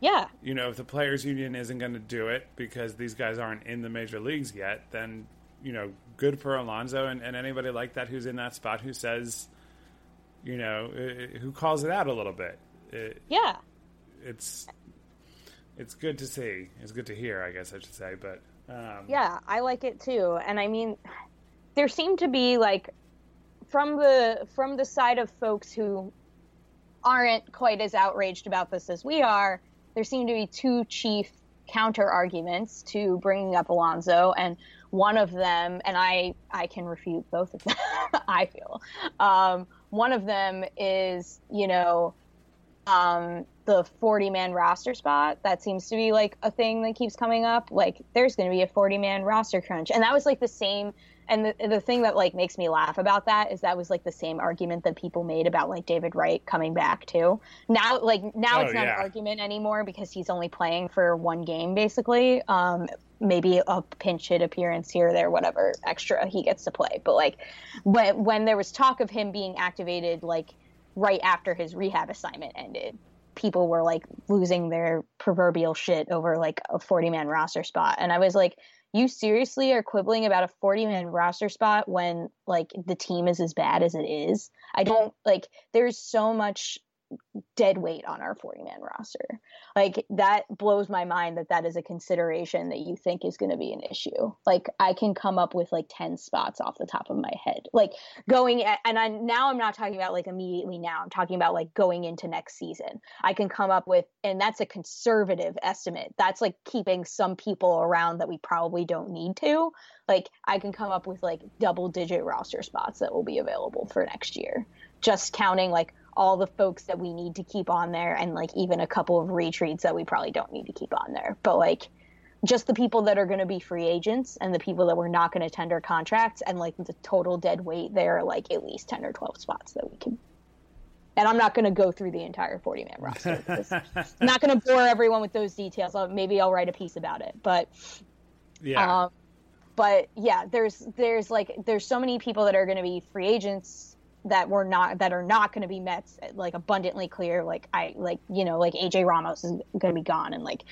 Yeah. you know, if the players' union isn't going to do it because these guys aren't in the major leagues yet, then you know, good for Alonso and, and anybody like that who's in that spot who says, you know, uh, who calls it out a little bit. It, Yeah. it's it's good to see. It's good to hear, I guess I should say. But um, Yeah, I like it too. And I mean, there seem to be like from the from the side of folks who aren't quite as outraged about this as we are, there seem to be two chief counter arguments to bringing up Alonso, and one of them, and I I can refute both of them. *laughs* I feel um, one of them is you know um, the 40 man roster spot. That seems to be like a thing that keeps coming up. Like there's going to be a 40 man roster crunch. And that was like the same. And the, the thing that like makes me laugh about that is that was like the same argument that people made about like David Wright coming back too. Now, like now Oh, it's not yeah. an argument anymore because he's only playing for one game basically. Um, maybe a pinch hit appearance here or there, whatever extra he gets to play. But like when when there was talk of him being activated, like right after his rehab assignment ended, people were like losing their proverbial shit over like a 40 man roster spot. And I was like, you seriously are quibbling about a 40 man roster spot when like the team is as bad as it is? I don't like, there's so much dead weight on our 40 man roster. Like that blows my mind that that is a consideration that you think is going to be an issue. Like I can come up with like 10 spots off the top of my head. Like going at, and I now I'm not talking about like immediately now. I'm talking about like going into next season. I can come up with and that's a conservative estimate. That's like keeping some people around that we probably don't need to. Like I can come up with like double digit roster spots that will be available for next year. Just counting like all the folks that we need to keep on there and like even a couple of retreats that we probably don't need to keep on there. But like just the people that are going to be free agents and the people that we're not going to tender contracts and like the total dead weight there are like at least 10 or 12 spots that we can and I'm not going to go through the entire 40 man *laughs* roster. I'm not going to bore everyone with those details. I'll, maybe I'll write a piece about it. But yeah, um, but yeah, there's there's like there's so many people that are going to be free agents that we're not that are not going to be Mets like abundantly clear. Like I like you know like AJ Ramos is going to be gone and like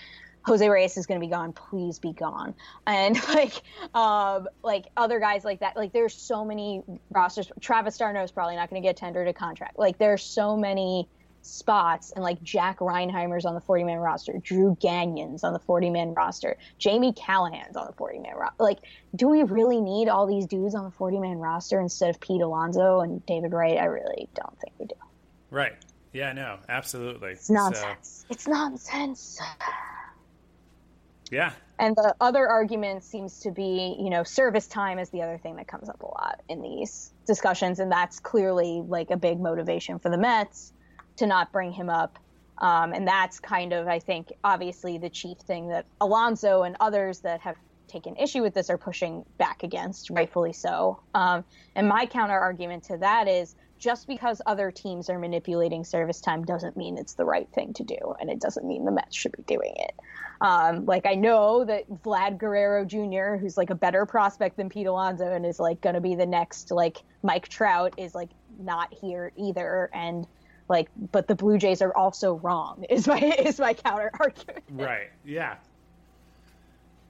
Jose Reyes is going to be gone. Please be gone. And *laughs* like um like other guys like that. Like there's so many rosters. Travis d'Arnaud is probably not going to get tendered a contract. Like there's so many spots and like Jack Reinheimer's on the 40 man roster, Drew Gagnon's on the 40 man roster, Jamie Callahan's on the 40 man roster. Like, do we really need all these dudes on the 40 man roster instead of Pete Alonso and David Wright? I really don't think we do. right. Yeah, no, absolutely. It's nonsense. It's nonsense. yeah, And the other argument seems to be, you know, service time is the other thing that comes up a lot in these discussions. And that's clearly like a big motivation for the Mets to not bring him up. Um, and that's kind of, I think, obviously the chief thing that Alonso and others that have taken issue with this are pushing back against, rightfully so. Um, and my counter argument to that is just because other teams are manipulating service time doesn't mean it's the right thing to do, and it doesn't mean the Mets should be doing it. Um, like I know that Vlad Guerrero Jr., who's like a better prospect than Pete Alonso and is like going to be the next like Mike Trout, is like not here either, and like but the Blue Jays are also wrong. *laughs* Is my is my counter argument. Right. Yeah.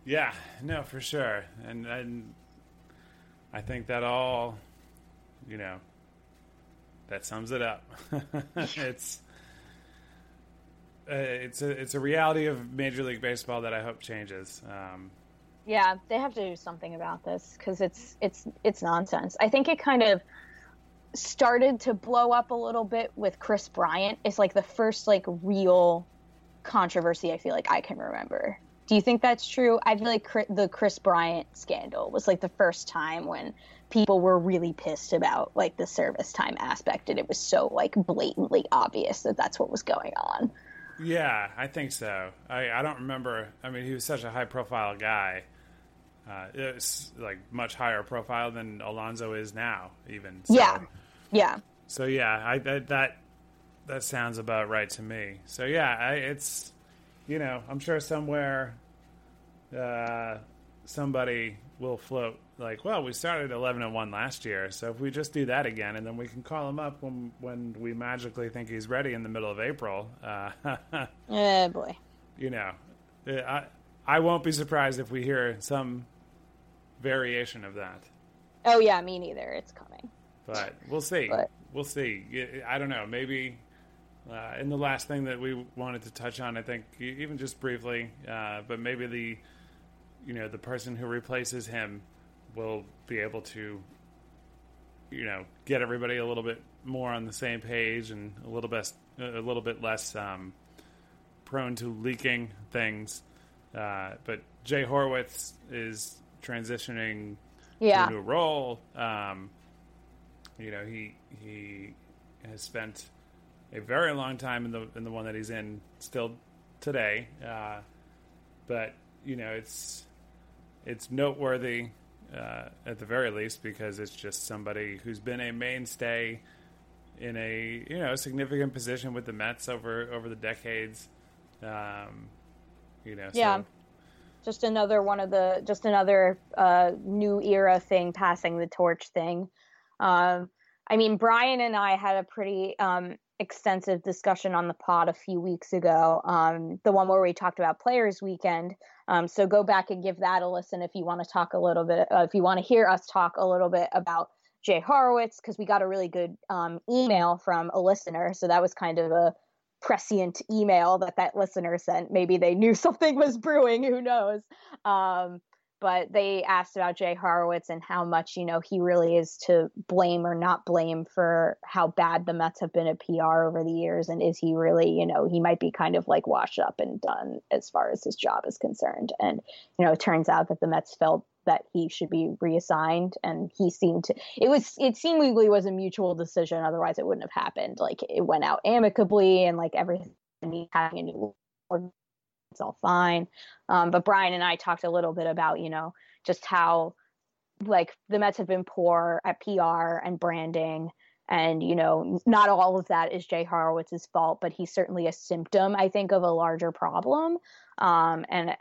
Yeah. No, for sure. And and I think that all, you know, that sums it up. *laughs* it's uh, it's a it's a reality of Major League Baseball that I hope changes. Um, Yeah, they have to do something about this because it's it's it's nonsense. I think it kind of started to blow up a little bit with Kris Bryant. It's like the first like real controversy I feel like I can remember. Do you think that's true? I feel like the Kris Bryant scandal was like the first time when people were really pissed about like the service time aspect and it was so like blatantly obvious that that's what was going on. yeah, I think so. I I don't remember. I mean, he was such a high profile guy. Uh, it's like much higher profile than Alonso is now, even. So, Yeah. Yeah. So yeah, I that that that sounds about right to me. So yeah, I, it's you know I'm sure somewhere uh, somebody will float like, well, we started 11 and one last year, so if we just do that again, and then we can call him up when when we magically think he's ready in the middle of April. Uh, *laughs* Oh boy. you know, uh, I I won't be surprised if we hear some variation of that. Oh yeah, me neither. It's coming. But we'll see. But- We'll see. I don't know. Maybe. Uh, and the last thing that we wanted to touch on, I think, even just briefly, uh, but maybe the, you know, the person who replaces him will be able to, you know, get everybody a little bit more on the same page and a little bit, a little bit less um, prone to leaking things. Uh, but Jay Horowitz is transitioning Yeah. to a new role. Um, you know, he he has spent a very long time in the in the one that he's in still today. Uh, but you know, it's it's noteworthy uh, at the very least because it's just somebody who's been a mainstay in a you know significant position with the Mets over over the decades. Um, you know, Yeah. so just another one of the just another uh, new era thing passing the torch thing um, i mean brian and i had a pretty um, extensive discussion on the pod a few weeks ago um, the one where we talked about players weekend um, so go back and give that a listen if you want to talk a little bit uh, if you want to hear us talk a little bit about jay horowitz because we got a really good um, email from a listener so that was kind of a prescient email that that listener sent. Maybe they knew *laughs* something was brewing. Who knows? Um, but they asked about Jay Horowitz and how much you know he really is to blame or not blame for how bad the Mets have been at PR over the years, and is he really you know he might be kind of like washed up and done as far as his job is concerned. And you know it turns out that the Mets felt that he should be reassigned and he seemed to it was it seemingly was a mutual decision otherwise it wouldn't have happened like it went out amicably and like everything having a new it's all fine. Um, but brian and i talked a little bit about you know just how like the mets have been poor at pr and branding. And you know not all of that is jay horowitz's fault but he's certainly a symptom i think of a larger problem. Um, and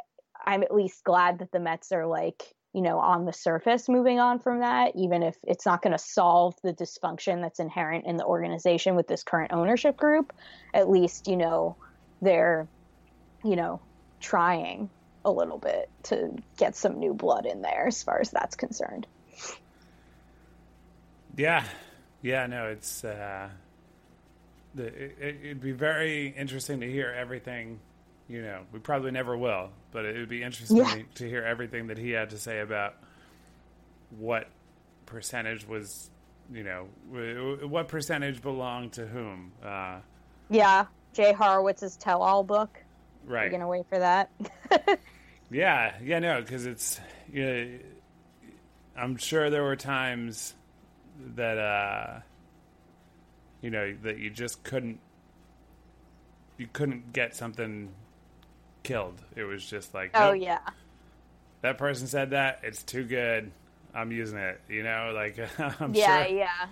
i'm at least glad that the mets are like you know, on the surface moving on from that, even if it's not going to solve the dysfunction that's inherent in the organization with this current ownership group, at least, you know, they're, you know, trying a little bit to get some new blood in there as far as that's concerned. Yeah, yeah, no, it's uh, the, it, it'd be very interesting to hear everything. You know, we probably never will, but it would be interesting Yeah. to, hear everything that he had to say about what percentage was, you know, what percentage belonged to whom. Uh, Yeah. Jay Horowitz's tell all book. You're going to wait for that. *laughs* Yeah, yeah, no, because it's you know, I'm sure there were times that uh, you know that you just couldn't you couldn't get something killed. It was just like oh, nope, yeah. that person said that. It's too good. I'm using it. You know, *laughs* like I'm yeah, sure. yeah.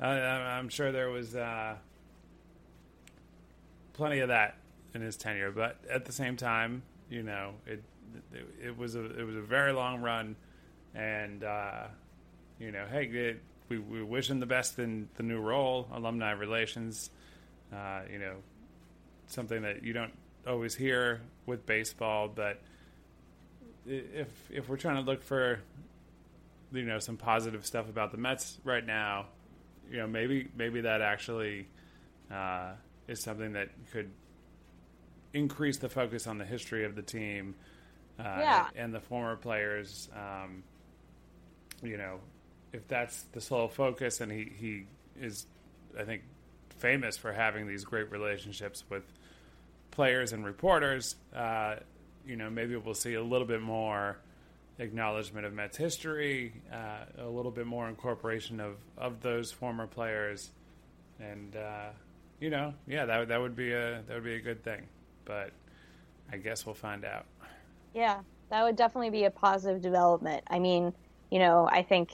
I, I'm sure there was uh, plenty of that in his tenure, but at the same time, you know, it it, it was a it was a very long run, and uh, you know, hey, it, we we wish him the best in the new role, alumni relations. Uh, you know, something that you don't always hear with baseball, but if if we're trying to look for you know some positive stuff about the Mets right now, you know maybe maybe that actually uh, is something that could increase the focus on the history of the team uh, Yeah. and, the former players. Um, you know, if that's the sole focus, and he he is, I think, famous for having these great relationships with players and reporters. Uh, you know, maybe we'll see a little bit more acknowledgement of Mets history, uh, a little bit more incorporation of, of those former players, and uh, you know, yeah, that that would be a that would be a good thing. But I guess we'll find out. Yeah, that would definitely be a positive development. I mean, you know, I think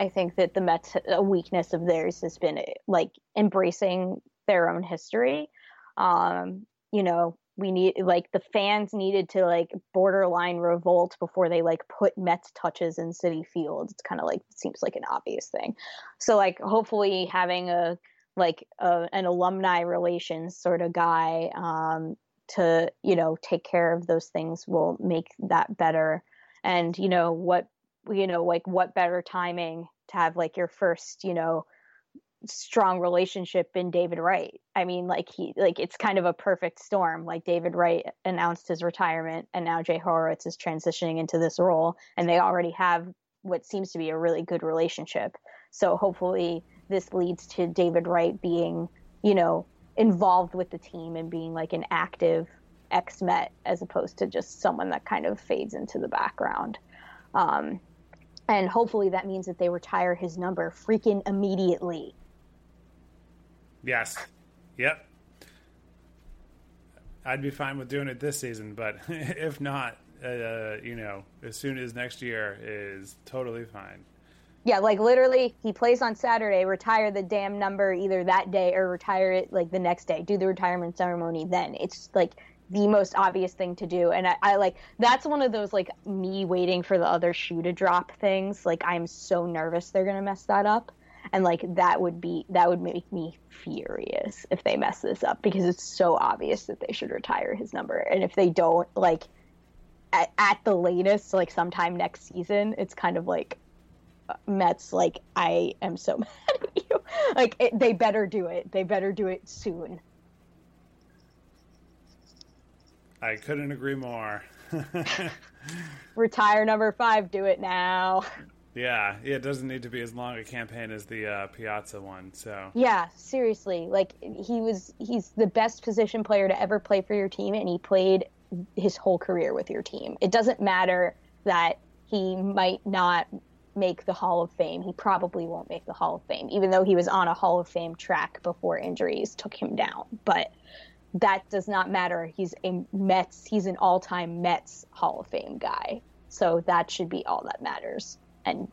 I think that the Mets a weakness of theirs has been like embracing their own history. Um, you know, we need like the fans needed to like borderline revolt before they like put Mets touches in Citi Field. It's kind of like seems like an obvious thing. So like hopefully having a like an alumni relations sort of guy um, to you know take care of those things will make that better and you know what you know like what better timing to have like your first you know strong relationship in David Wright. I mean like he like it's kind of a perfect storm. Like David Wright announced his retirement and now Jay Horowitz is transitioning into this role and they already have what seems to be a really good relationship. So hopefully this leads to David Wright being, you know, involved with the team and being like an active ex Met as opposed to just someone that kind of fades into the background. Um, and hopefully that means that they retire his number freaking immediately. Yes. Yep. I'd be fine with doing it this season, but *laughs* if not, uh, you know, as soon as next year is totally fine. Yeah, like literally, he plays on Saturday, retire the damn number either that day or retire it like the next day. Do the retirement ceremony then. It's like the most obvious thing to do. And I, I like that's one of those like me waiting for the other shoe to drop things. Like I'm so nervous they're gonna mess that up. And like that would be that would make me furious if they mess this up because it's so obvious that they should retire his number. And if they don't, like at, at the latest, like sometime next season, it's kind of like Mets like I am so *laughs* mad at you. Like it, they better do it. They better do it soon. I couldn't agree more. *laughs* Retire number five. Do it now. yeah, yeah, it doesn't need to be as long a campaign as the uh, Piazza one. So Yeah, seriously. Like he was. He's the best position player to ever play for your team, and he played his whole career with your team. It doesn't matter that he might not make the Hall of Fame. He probably won't make the Hall of Fame, even though he was on a Hall of Fame track before injuries took him down. But that does not matter. He's a Mets. He's an all-time Mets Hall of Fame guy. So that should be all that matters. And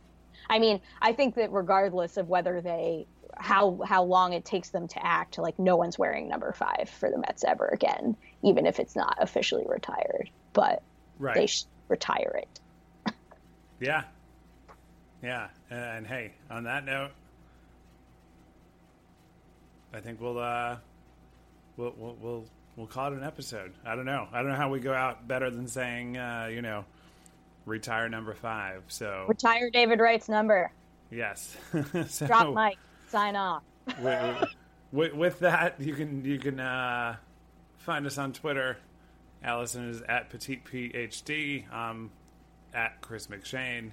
I mean, I think that regardless of whether they how how long it takes them to act, like no one's wearing number five for the Mets ever again, even if it's not officially retired. But right, they should retire it. yeah, yeah. And, hey, on that note, I think we'll uh, we'll we'll we'll we'll call it an episode. I don't know. I don't know how we go out better than saying uh, you know retire number five. So Retire David Wright's number. yes, *laughs* so, Drop mic. Sign off. *laughs* with, with, with that, you can you can uh, find us on Twitter. Allison is at petite phd. I'm at Chris McShane.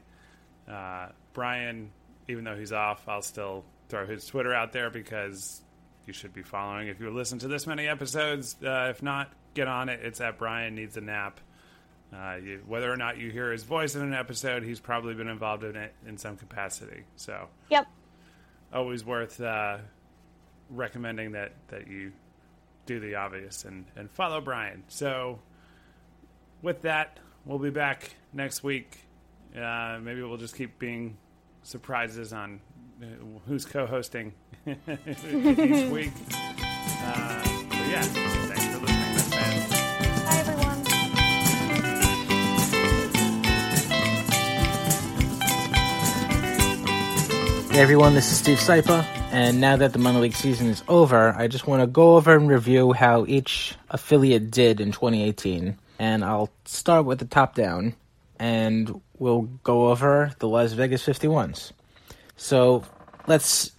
Uh, Brian, even though he's off, I'll still throw his Twitter out there because you should be following if you listen to this many episodes. Uh, if not, get on it. It's at Brian needs a nap. Uh, you, whether or not you hear his voice in an episode, he's probably been involved in it in some capacity. So Yep. always worth uh, recommending that that you do the obvious and and follow Brian. So with that, we'll be back next week. Uh, maybe we'll just keep being surprises on uh, who's co-hosting *laughs* each week. Uh, but yeah, thanks for listening, Mets fans. Bye, everyone. Hey everyone, this is Steve Sypa, and now that the minor league season is over, I just want to go over and review how each affiliate did in 2018. And I'll start with the top down, and we'll go over the Las Vegas 51s. So let's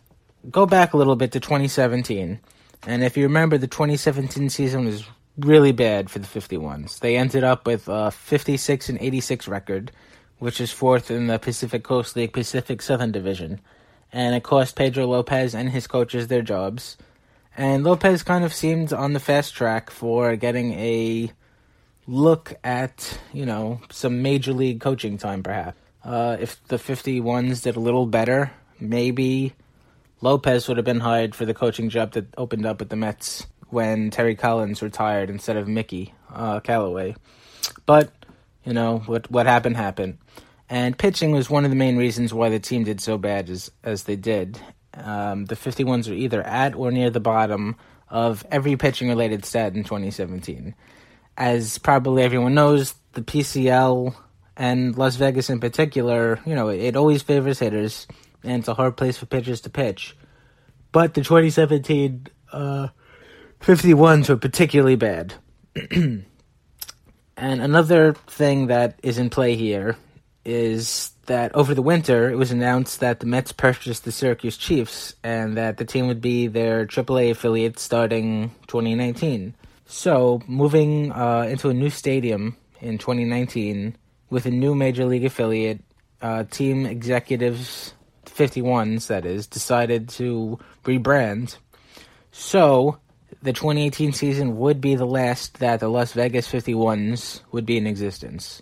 go back a little bit to 2017. And if you remember, the 2017 season was really bad for the 51s. They ended up with a 56 and 86 record, which is fourth in the Pacific Coast League Pacific Southern Division and it cost Pedro Lopez and his coaches their jobs. And Lopez kind of seemed on the fast track for getting a look at, you know, some major league coaching time, perhaps. Uh, if the 51s did a little better, maybe Lopez would have been hired for the coaching job that opened up at the Mets when Terry Collins retired instead of Mickey uh, Callaway. But, you know, what, what happened happened and pitching was one of the main reasons why the team did so bad as as they did. Um, the 51s are either at or near the bottom of every pitching related stat in 2017. As probably everyone knows, the PCL and Las Vegas in particular, you know, it always favors hitters, and it's a hard place for pitchers to pitch. But the 2017 uh, 51s were particularly bad. *clears throat* and another thing that is in play here is that over the winter, it was announced that the Mets purchased the Syracuse Chiefs and that the team would be their AAA affiliate starting 2019. So, moving uh, into a new stadium in 2019 with a new major league affiliate, uh, team executives, 51s that is, decided to rebrand. So, the 2018 season would be the last that the Las Vegas 51s would be in existence.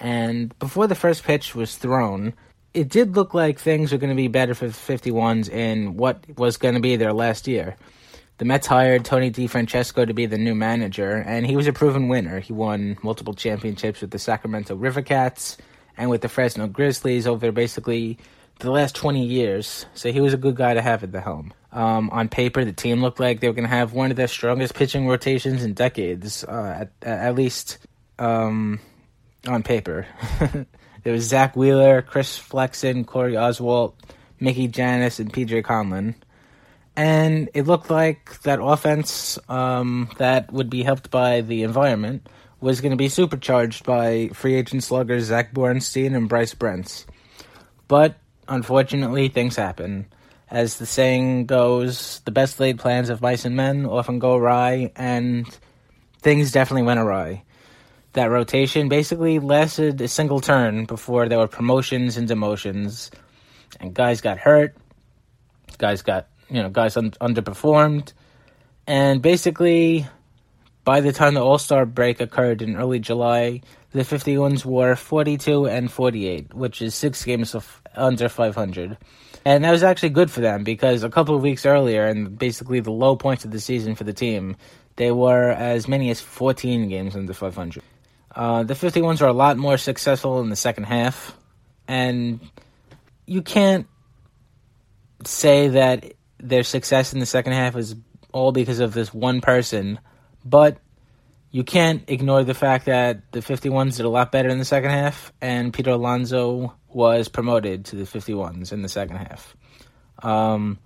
And before the first pitch was thrown, it did look like things were going to be better for the 51s in what was going to be their last year. The Mets hired Tony DeFrancesco to be the new manager, and he was a proven winner. He won multiple championships with the Sacramento River Cats and with the Fresno Grizzlies over basically the last 20 years. So he was a good guy to have at the helm. Um, on paper, the team looked like they were going to have one of their strongest pitching rotations in decades, uh, at, at least. Um, on paper. *laughs* there was Zack Wheeler, Chris Flexen, Corey Oswalt, Mickey Janis, and PJ Conlon. And it looked like that offense um, that would be helped by the environment was going to be supercharged by free agent sluggers Zach Borenstein and Bryce Brentz. But unfortunately, things happen. As the saying goes, the best laid plans of mice and men often go awry, and things definitely went awry that rotation basically lasted a single turn before there were promotions and demotions, and guys got hurt, guys got you know guys un- underperformed, and basically by the time the All Star break occurred in early July, the 51s were 42 and 48, which is six games of under 500. And that was actually good for them because a couple of weeks earlier, and basically the low points of the season for the team, they were as many as 14 games under 500. Uh, the 51s are a lot more successful in the second half, and you can't say that their success in the second half is all because of this one person, but you can't ignore the fact that the 51s did a lot better in the second half, and Peter Alonso was promoted to the 51s in the second half. Um,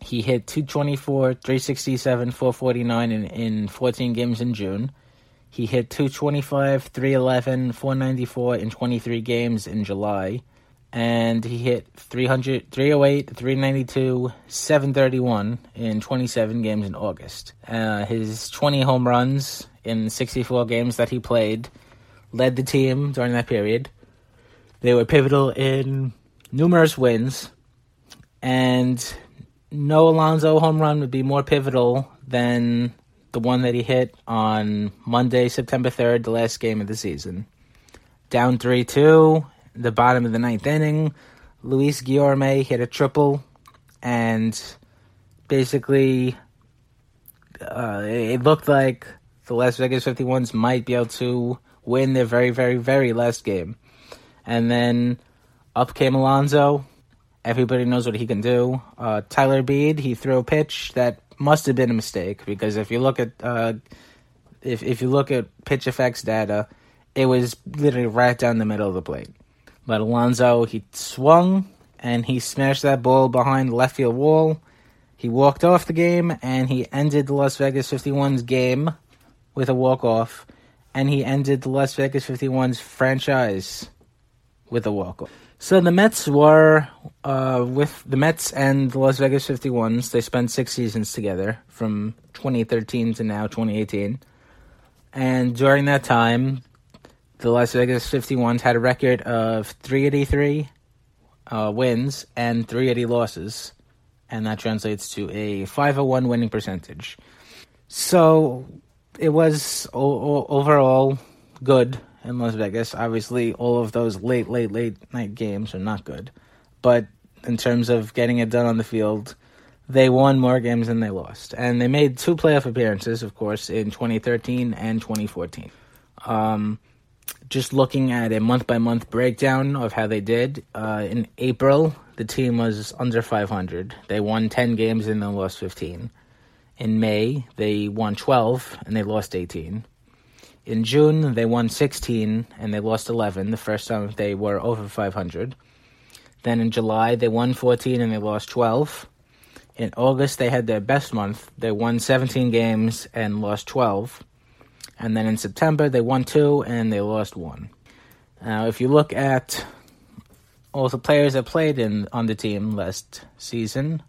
he hit 224, 367, 449 in, in 14 games in June. He hit 225, 311, 494 in 23 games in July. And he hit 300, 308, 392, 731 in 27 games in August. Uh, his 20 home runs in 64 games that he played led the team during that period. They were pivotal in numerous wins. And no Alonso home run would be more pivotal than the one that he hit on Monday, September 3rd, the last game of the season. Down 3 2, the bottom of the ninth inning, Luis Guillorme hit a triple, and basically, uh, it looked like the Las Vegas 51s might be able to win their very, very, very last game. And then up came Alonso. Everybody knows what he can do. Uh, Tyler Beede, he threw a pitch that must have been a mistake because if you look at uh, if if you look at pitch effects data, it was literally right down the middle of the plate. But Alonso, he swung and he smashed that ball behind the left field wall. He walked off the game and he ended the Las Vegas 51's game with a walk off, and he ended the Las Vegas 51's franchise with a walk off. So the Mets were uh, with the Mets and the Las Vegas 51s. They spent six seasons together from 2013 to now 2018. And during that time, the Las Vegas 51s had a record of 383 uh, wins and 380 losses. And that translates to a 501 winning percentage. So it was o- overall good in Las Vegas. Obviously, all of those late, late, late night games are not good. But in terms of getting it done on the field, they won more games than they lost. And they made two playoff appearances, of course, in 2013 and 2014. Um, just looking at a month by month breakdown of how they did, uh, in April, the team was under 500. They won 10 games and then lost 15. In May, they won 12 and they lost 18. In June, they won 16 and they lost 11, the first time they were over 500. Then in July, they won 14 and they lost 12. In August, they had their best month. They won 17 games and lost 12. And then in September, they won two and they lost one. Now, if you look at all the players that played in on the team last season,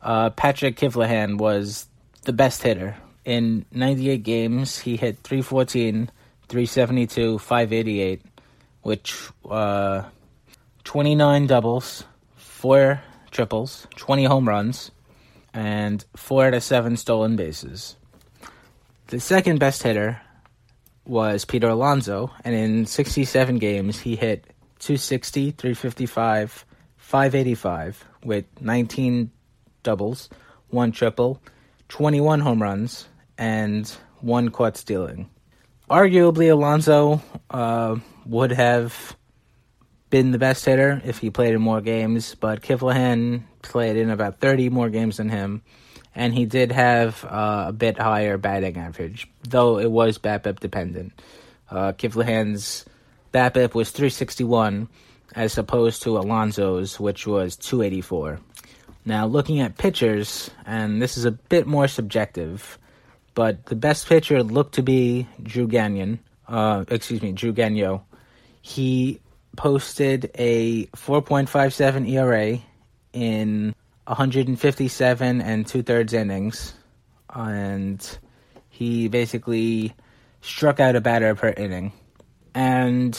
uh, Patrick Kivlehan was the best hitter. In 98 games, he hit 314, 372, 588, which uh, 29 doubles, 4 triples, 20 home runs, and 4 out of 7 stolen bases. The second best hitter was Peter Alonso, and in 67 games, he hit 260, 355, 585 with 19 doubles, one triple, 21 home runs, and one caught stealing. Arguably, Alonso uh, would have been the best hitter if he played in more games, but Kivlehan played in about 30 more games than him, and he did have uh, a bit higher batting average, though it was BABIP dependent. Uh, Kivlehan's BABIP was 361 as opposed to Alonso's, which was 284. Now, looking at pitchers, and this is a bit more subjective, but the best pitcher looked to be Drew Gagnon. Uh, excuse me, Drew Gagnon. He posted a 4.57 ERA in 157 and two thirds innings, and he basically struck out a batter per inning. And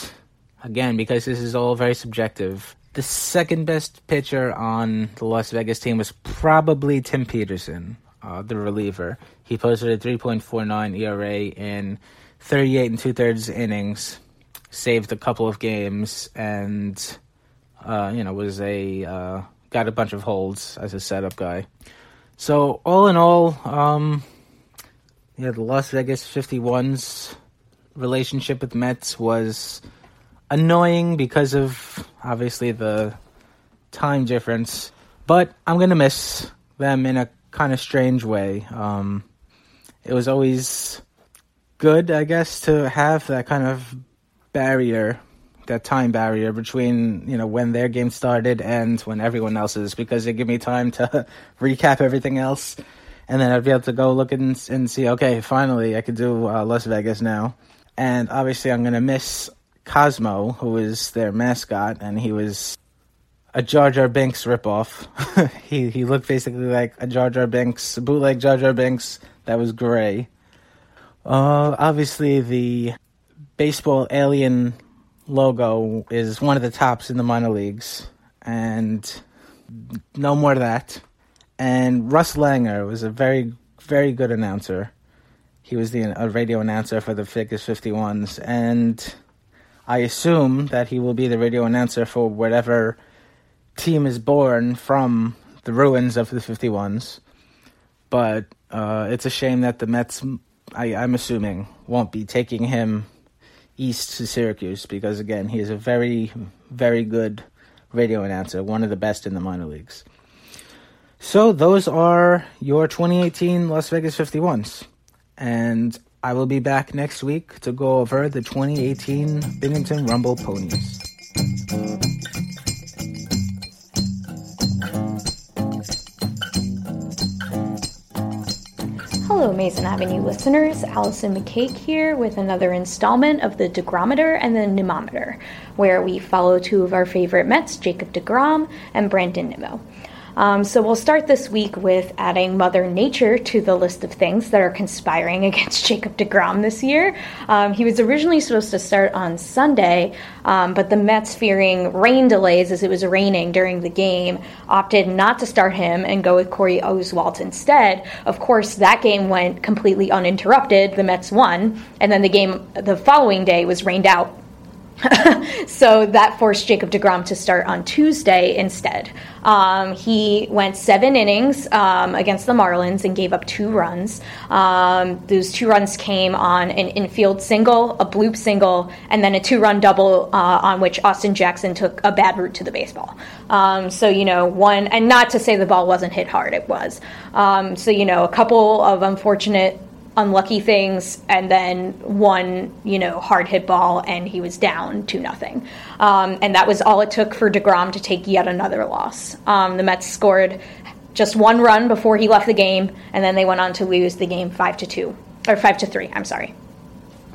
again, because this is all very subjective, the second best pitcher on the Las Vegas team was probably Tim Peterson, uh, the reliever. He posted a 3.49 ERA in 38 and two thirds innings, saved a couple of games, and uh, you know was a uh, got a bunch of holds as a setup guy. So all in all, um, yeah, the Las Vegas 51's relationship with Mets was annoying because of obviously the time difference, but I'm gonna miss them in a kind of strange way. Um, it was always good, I guess, to have that kind of barrier, that time barrier between you know when their game started and when everyone else's, because it gave me time to *laughs* recap everything else, and then I'd be able to go look and, and see. Okay, finally, I could do uh, Las Vegas now, and obviously, I'm gonna miss Cosmo, who was their mascot, and he was a Jar Jar Binks ripoff. *laughs* he he looked basically like a Jar Jar Binks, bootleg Jar Jar Binks that was gray. Uh, obviously, the baseball alien logo is one of the tops in the minor leagues, and no more of that. And Russ Langer was a very very good announcer. He was the a radio announcer for the Vegas 51s, and I assume that he will be the radio announcer for whatever team is born from the ruins of the 51s. But uh, it's a shame that the Mets, I, I'm assuming, won't be taking him east to Syracuse because again, he is a very, very good radio announcer, one of the best in the minor leagues. So those are your 2018 Las Vegas 51s. And I will be back next week to go over the 2018 Binghamton Rumble Ponies. Hello, Amazin' Avenue listeners. Allison McCague here with another installment of the Degrometer and the Pneumometer, where we follow two of our favorite Mets, Jacob DeGrom and Brandon Nimmo. Um, so we'll start this week with adding Mother Nature to the list of things that are conspiring *laughs* against Jacob DeGrom this year. Um, he was originally supposed to start on Sunday, um, but the Mets, fearing rain delays as it was raining during the game, opted not to start him and go with Corey Oswalt instead. Of course, that game went completely uninterrupted. The Mets won, and then the game the following day was rained out *laughs* so that forced Jacob DeGrom to start on Tuesday instead. Um, he went seven innings um, against the Marlins and gave up two runs. Um, those two runs came on an infield single, a bloop single, and then a two run double uh, on which Austin Jackson took a bad route to the baseball. Um, so, you know, one, and not to say the ball wasn't hit hard, it was. Um, so, you know, a couple of unfortunate unlucky things and then one you know hard hit ball and he was down to nothing. Um, and that was all it took for DeGrom to take yet another loss. Um, the Mets scored just one run before he left the game and then they went on to lose the game 5 to 2 or 5 to 3 I'm sorry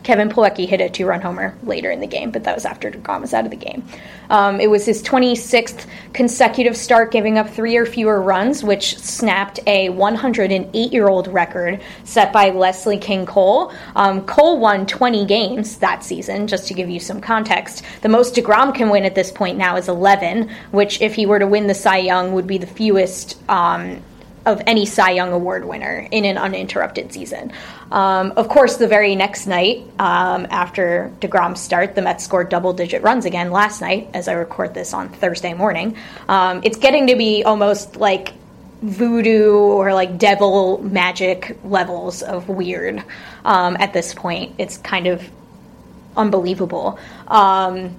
Kevin Plawecki hit a two-run homer later in the game, but that was after DeGrom was out of the game. Um, it was his 26th consecutive start, giving up three or fewer runs, which snapped a 108-year-old record set by Leslie King Cole. Um, Cole won 20 games that season, just to give you some context. The most DeGrom can win at this point now is 11, which, if he were to win the Cy Young, would be the fewest um, of any Cy Young Award winner in an uninterrupted season. Um, of course, the very next night um, after DeGrom's start, the Mets scored double digit runs again last night, as I record this on Thursday morning. Um, it's getting to be almost like voodoo or like devil magic levels of weird um, at this point. It's kind of unbelievable. Um,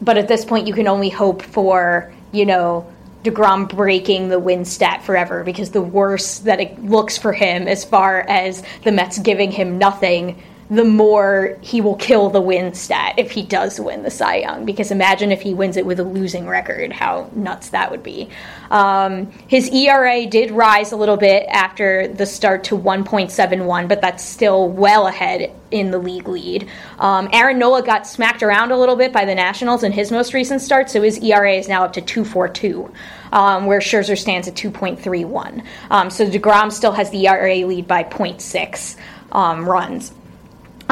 but at this point, you can only hope for, you know, DeGrom breaking the win stat forever because the worse that it looks for him as far as the Mets giving him nothing, the more he will kill the win stat if he does win the Cy Young. Because imagine if he wins it with a losing record, how nuts that would be. Um, his ERA did rise a little bit after the start to 1.71, but that's still well ahead in the league lead. Um, Aaron Nola got smacked around a little bit by the Nationals in his most recent start, so his ERA is now up to 2.42. Um, where Scherzer stands at 2.31. Um, so DeGrom still has the ERA lead by 0.6 um, runs.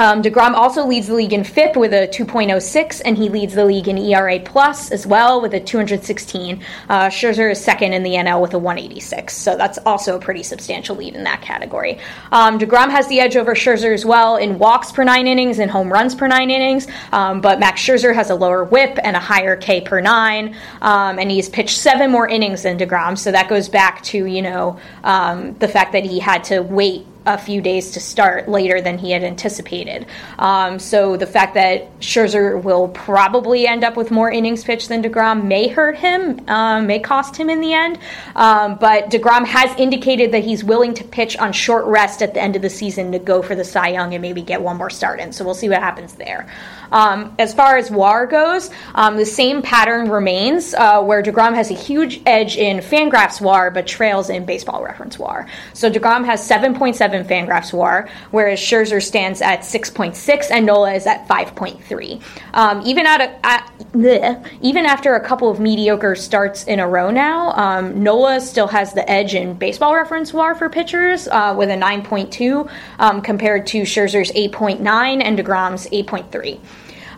Um, DeGrom also leads the league in FIP with a 2.06, and he leads the league in ERA plus as well with a 216. Uh, Scherzer is second in the NL with a 186, so that's also a pretty substantial lead in that category. Um, DeGrom has the edge over Scherzer as well in walks per nine innings and home runs per nine innings, um, but Max Scherzer has a lower WHIP and a higher K per nine, um, and he's pitched seven more innings than DeGrom, so that goes back to you know um, the fact that he had to wait a few days to start later than he had anticipated. Um, so the fact that Scherzer will probably end up with more innings pitched than DeGrom may hurt him, um, may cost him in the end. Um, but DeGrom has indicated that he's willing to pitch on short rest at the end of the season to go for the Cy Young and maybe get one more start in. So we'll see what happens there. Um, as far as WAR goes, um, the same pattern remains uh, where DeGrom has a huge edge in Fangraphs WAR but trails in baseball reference WAR. So DeGrom has 7.7 Fangraphs WAR, whereas Scherzer stands at 6.6 and Nola is at 5.3. Um, even, at a, at, bleh, even after a couple of mediocre starts in a row now, um, Nola still has the edge in baseball reference WAR for pitchers uh, with a 9.2 um, compared to Scherzer's 8.9 and DeGrom's 8.3.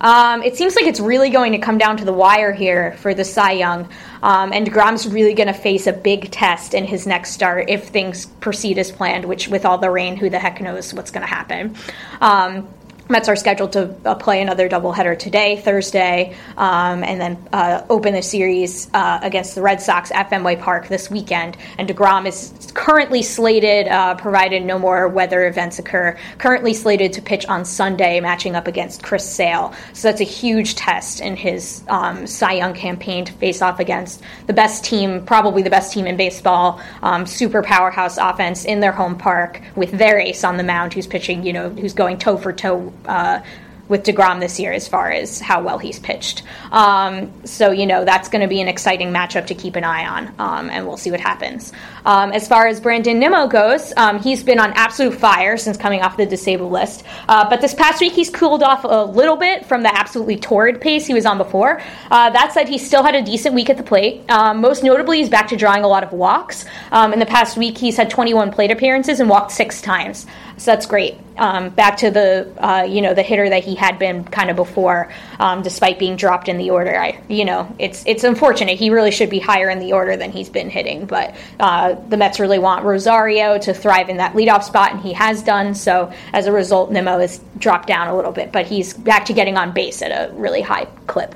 Um, it seems like it's really going to come down to the wire here for the Cy Young. Um, and DeGrom's really going to face a big test in his next start if things proceed as planned, which with all the rain, who the heck knows what's going to happen. Um, Mets are scheduled to uh, play another doubleheader today, Thursday, um, and then uh, open the series uh, against the Red Sox at Fenway Park this weekend. And DeGrom is currently slated, uh, provided no more weather events occur, currently slated to pitch on Sunday, matching up against Chris Sale. So that's a huge test in his um, Cy Young campaign to face off against the best team, probably the best team in baseball, um, super powerhouse offense in their home park with their ace on the mound, who's pitching, you know, who's going toe for toe uh, with DeGrom this year as far as how well he's pitched. Um, so, you know, that's going to be an exciting matchup to keep an eye on, um, and we'll see what happens. Um, as far as Brandon Nimmo goes, um, he's been on absolute fire since coming off the disabled list. Uh, but this past week, he's cooled off a little bit from the absolutely torrid pace he was on before. Uh, that said, he still had a decent week at the plate. Um, most notably, he's back to drawing a lot of walks. Um, in the past week, he's had 21 plate appearances and walked six times. So that's great. Um, back to the uh, you know the hitter that he had been kind of before, um, despite being dropped in the order. I you know it's it's unfortunate. He really should be higher in the order than he's been hitting. But uh, the Mets really want Rosario to thrive in that leadoff spot, and he has done. So as a result, Nimmo has dropped down a little bit, but he's back to getting on base at a really high clip.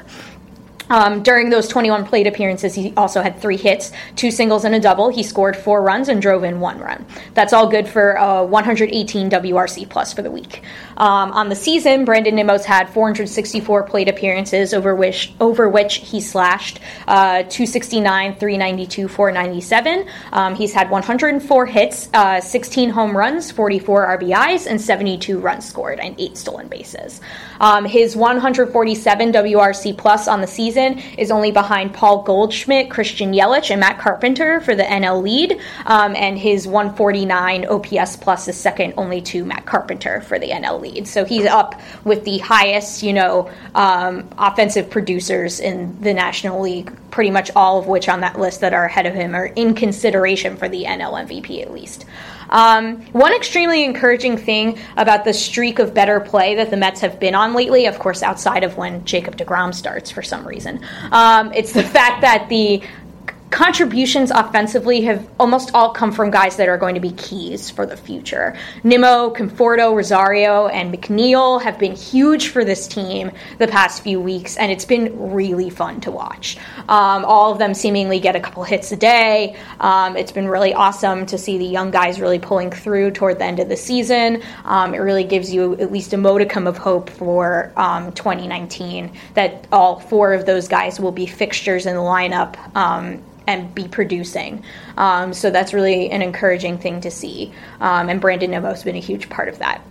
Um, during those 21 plate appearances, he also had three hits, two singles, and a double. He scored four runs and drove in one run. That's all good for uh, 118 WRC plus for the week. Um, on the season, Brandon Nimmo's had 464 plate appearances, over which over which he slashed uh, 269, 392, 497. Um, he's had 104 hits, uh, 16 home runs, 44 RBIs, and 72 runs scored, and eight stolen bases. Um, his 147 WRC plus on the season is only behind Paul Goldschmidt, Christian Yelich, and Matt Carpenter for the NL lead, um, and his 149 OPS plus is second only to Matt Carpenter for the NL lead. So he's up with the highest, you know, um, offensive producers in the National League, pretty much all of which on that list that are ahead of him are in consideration for the NL MVP at least. Um, one extremely encouraging thing about the streak of better play that the Mets have been on lately, of course, outside of when Jacob DeGrom starts for some reason, um, it's the *laughs* fact that the contributions offensively have almost all come from guys that are going to be keys for the future. Nimmo, Conforto, Rosario, and McNeil have been huge for this team the past few weeks, and it's been really fun to watch. Um, all of them seemingly get a couple hits a day. Um, it's been really awesome to see the young guys really pulling through toward the end of the season. Um, it really gives you at least a modicum of hope for um, 2019 that all four of those guys will be fixtures in the lineup um, and be producing. Um, so that's really an encouraging thing to see. Um, and Brandon Nimmo's been a huge part of that.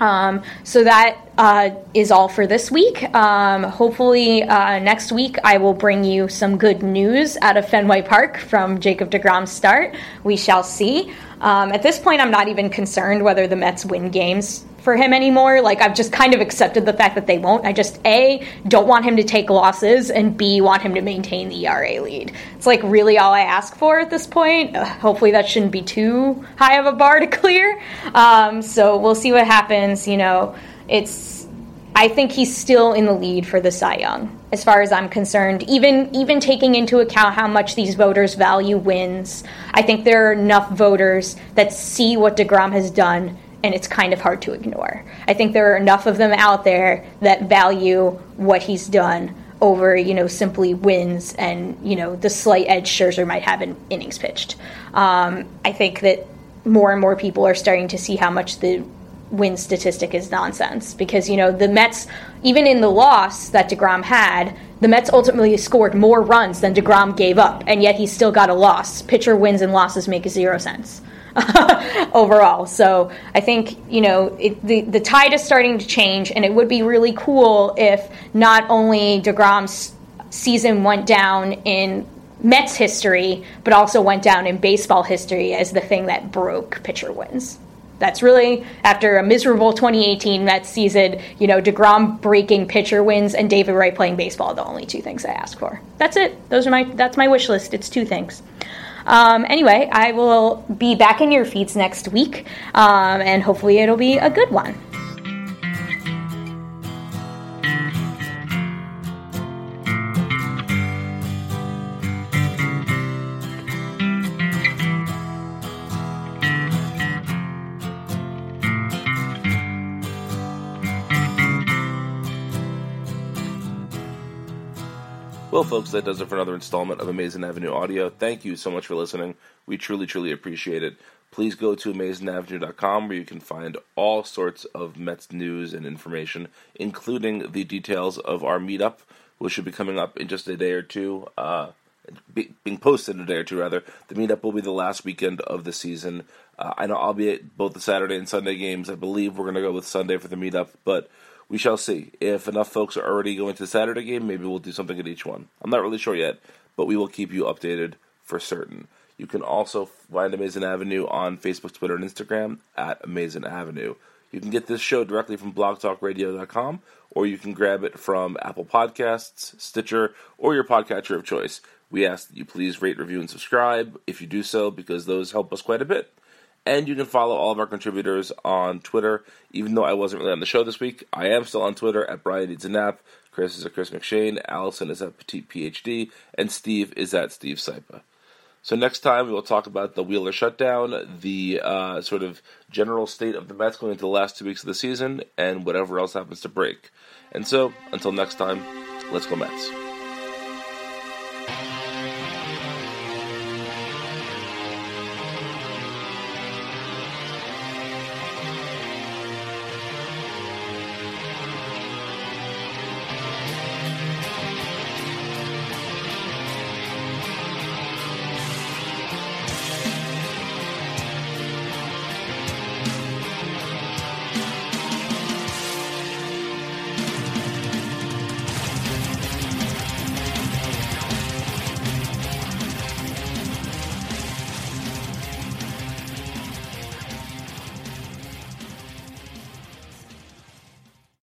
Um, so that uh, is all for this week. Um, hopefully, uh, next week I will bring you some good news out of Fenway Park from Jacob DeGrom's start. We shall see. Um, at this point, I'm not even concerned whether the Mets win games for him anymore. Like I've just kind of accepted the fact that they won't. I just a don't want him to take losses, and b want him to maintain the ERA lead. It's like really all I ask for at this point. Hopefully that shouldn't be too high of a bar to *laughs* clear. Um, so we'll see what happens. You know, it's. I think he's still in the lead for the Cy Young, as far as I'm concerned. Even even taking into account how much these voters value wins, I think there are enough voters that see what Degrom has done and it's kind of hard to ignore. I think there are enough of them out there that value what he's done over, you know, simply wins and, you know, the slight edge Scherzer might have in innings pitched. Um, I think that more and more people are starting to see how much the win statistic is nonsense because, you know, the Mets, even in the loss that DeGrom had, the Mets ultimately scored more runs than DeGrom gave up, and yet he still got a loss. Pitcher wins and losses make zero sense. *laughs* overall. So I think you know it, the the tide is starting to change, and it would be really cool if not only Degrom's season went down in Mets history, but also went down in baseball history as the thing that broke pitcher wins. That's really after a miserable 2018 Mets season, you know, DeGrom breaking pitcher wins and David Wright playing baseball, the only two things I ask for. That's it. Those are my that's my wish list. It's two things. Um, anyway, I will be back in your feeds next week, um, and hopefully it'll be a good one. Folks, that does it for another installment of Amazin' Avenue Audio. Thank you so much for listening. We truly, truly appreciate it. Please go to amazinavenue.com where you can find all sorts of Mets news and information, including the details of our meetup, which should be coming up in just a day or two. Uh, be, being posted in a day or two, rather. The meetup will be the last weekend of the season. Uh, I know I'll be at both the Saturday and Sunday games. I believe we're going to go with Sunday for the meetup, but we shall see. If enough folks are already going to the Saturday game, maybe we'll do something at each one. I'm not really sure yet, but we will keep you updated for certain. You can also find Amazin' Avenue on Facebook, Twitter, and Instagram at Amazin' Avenue. You can get this show directly from blogtalkradio.com, or you can grab it from Apple Podcasts, Stitcher, or your podcatcher of choice. We ask that you please rate, review, and subscribe if you do so, because those help us quite a bit. And you can follow all of our contributors on Twitter. Even though I wasn't really on the show this week, I am still on Twitter at Brian Needs a Nap. Chris is at Chris McShane. Allison is at Petite PhD. And Steve is at Steve Sypa. So next time we will talk about the Wheeler shutdown, the uh, sort of general state of the Mets going into the last two weeks of the season, and whatever else happens to break. And so, until next time, let's go Mets.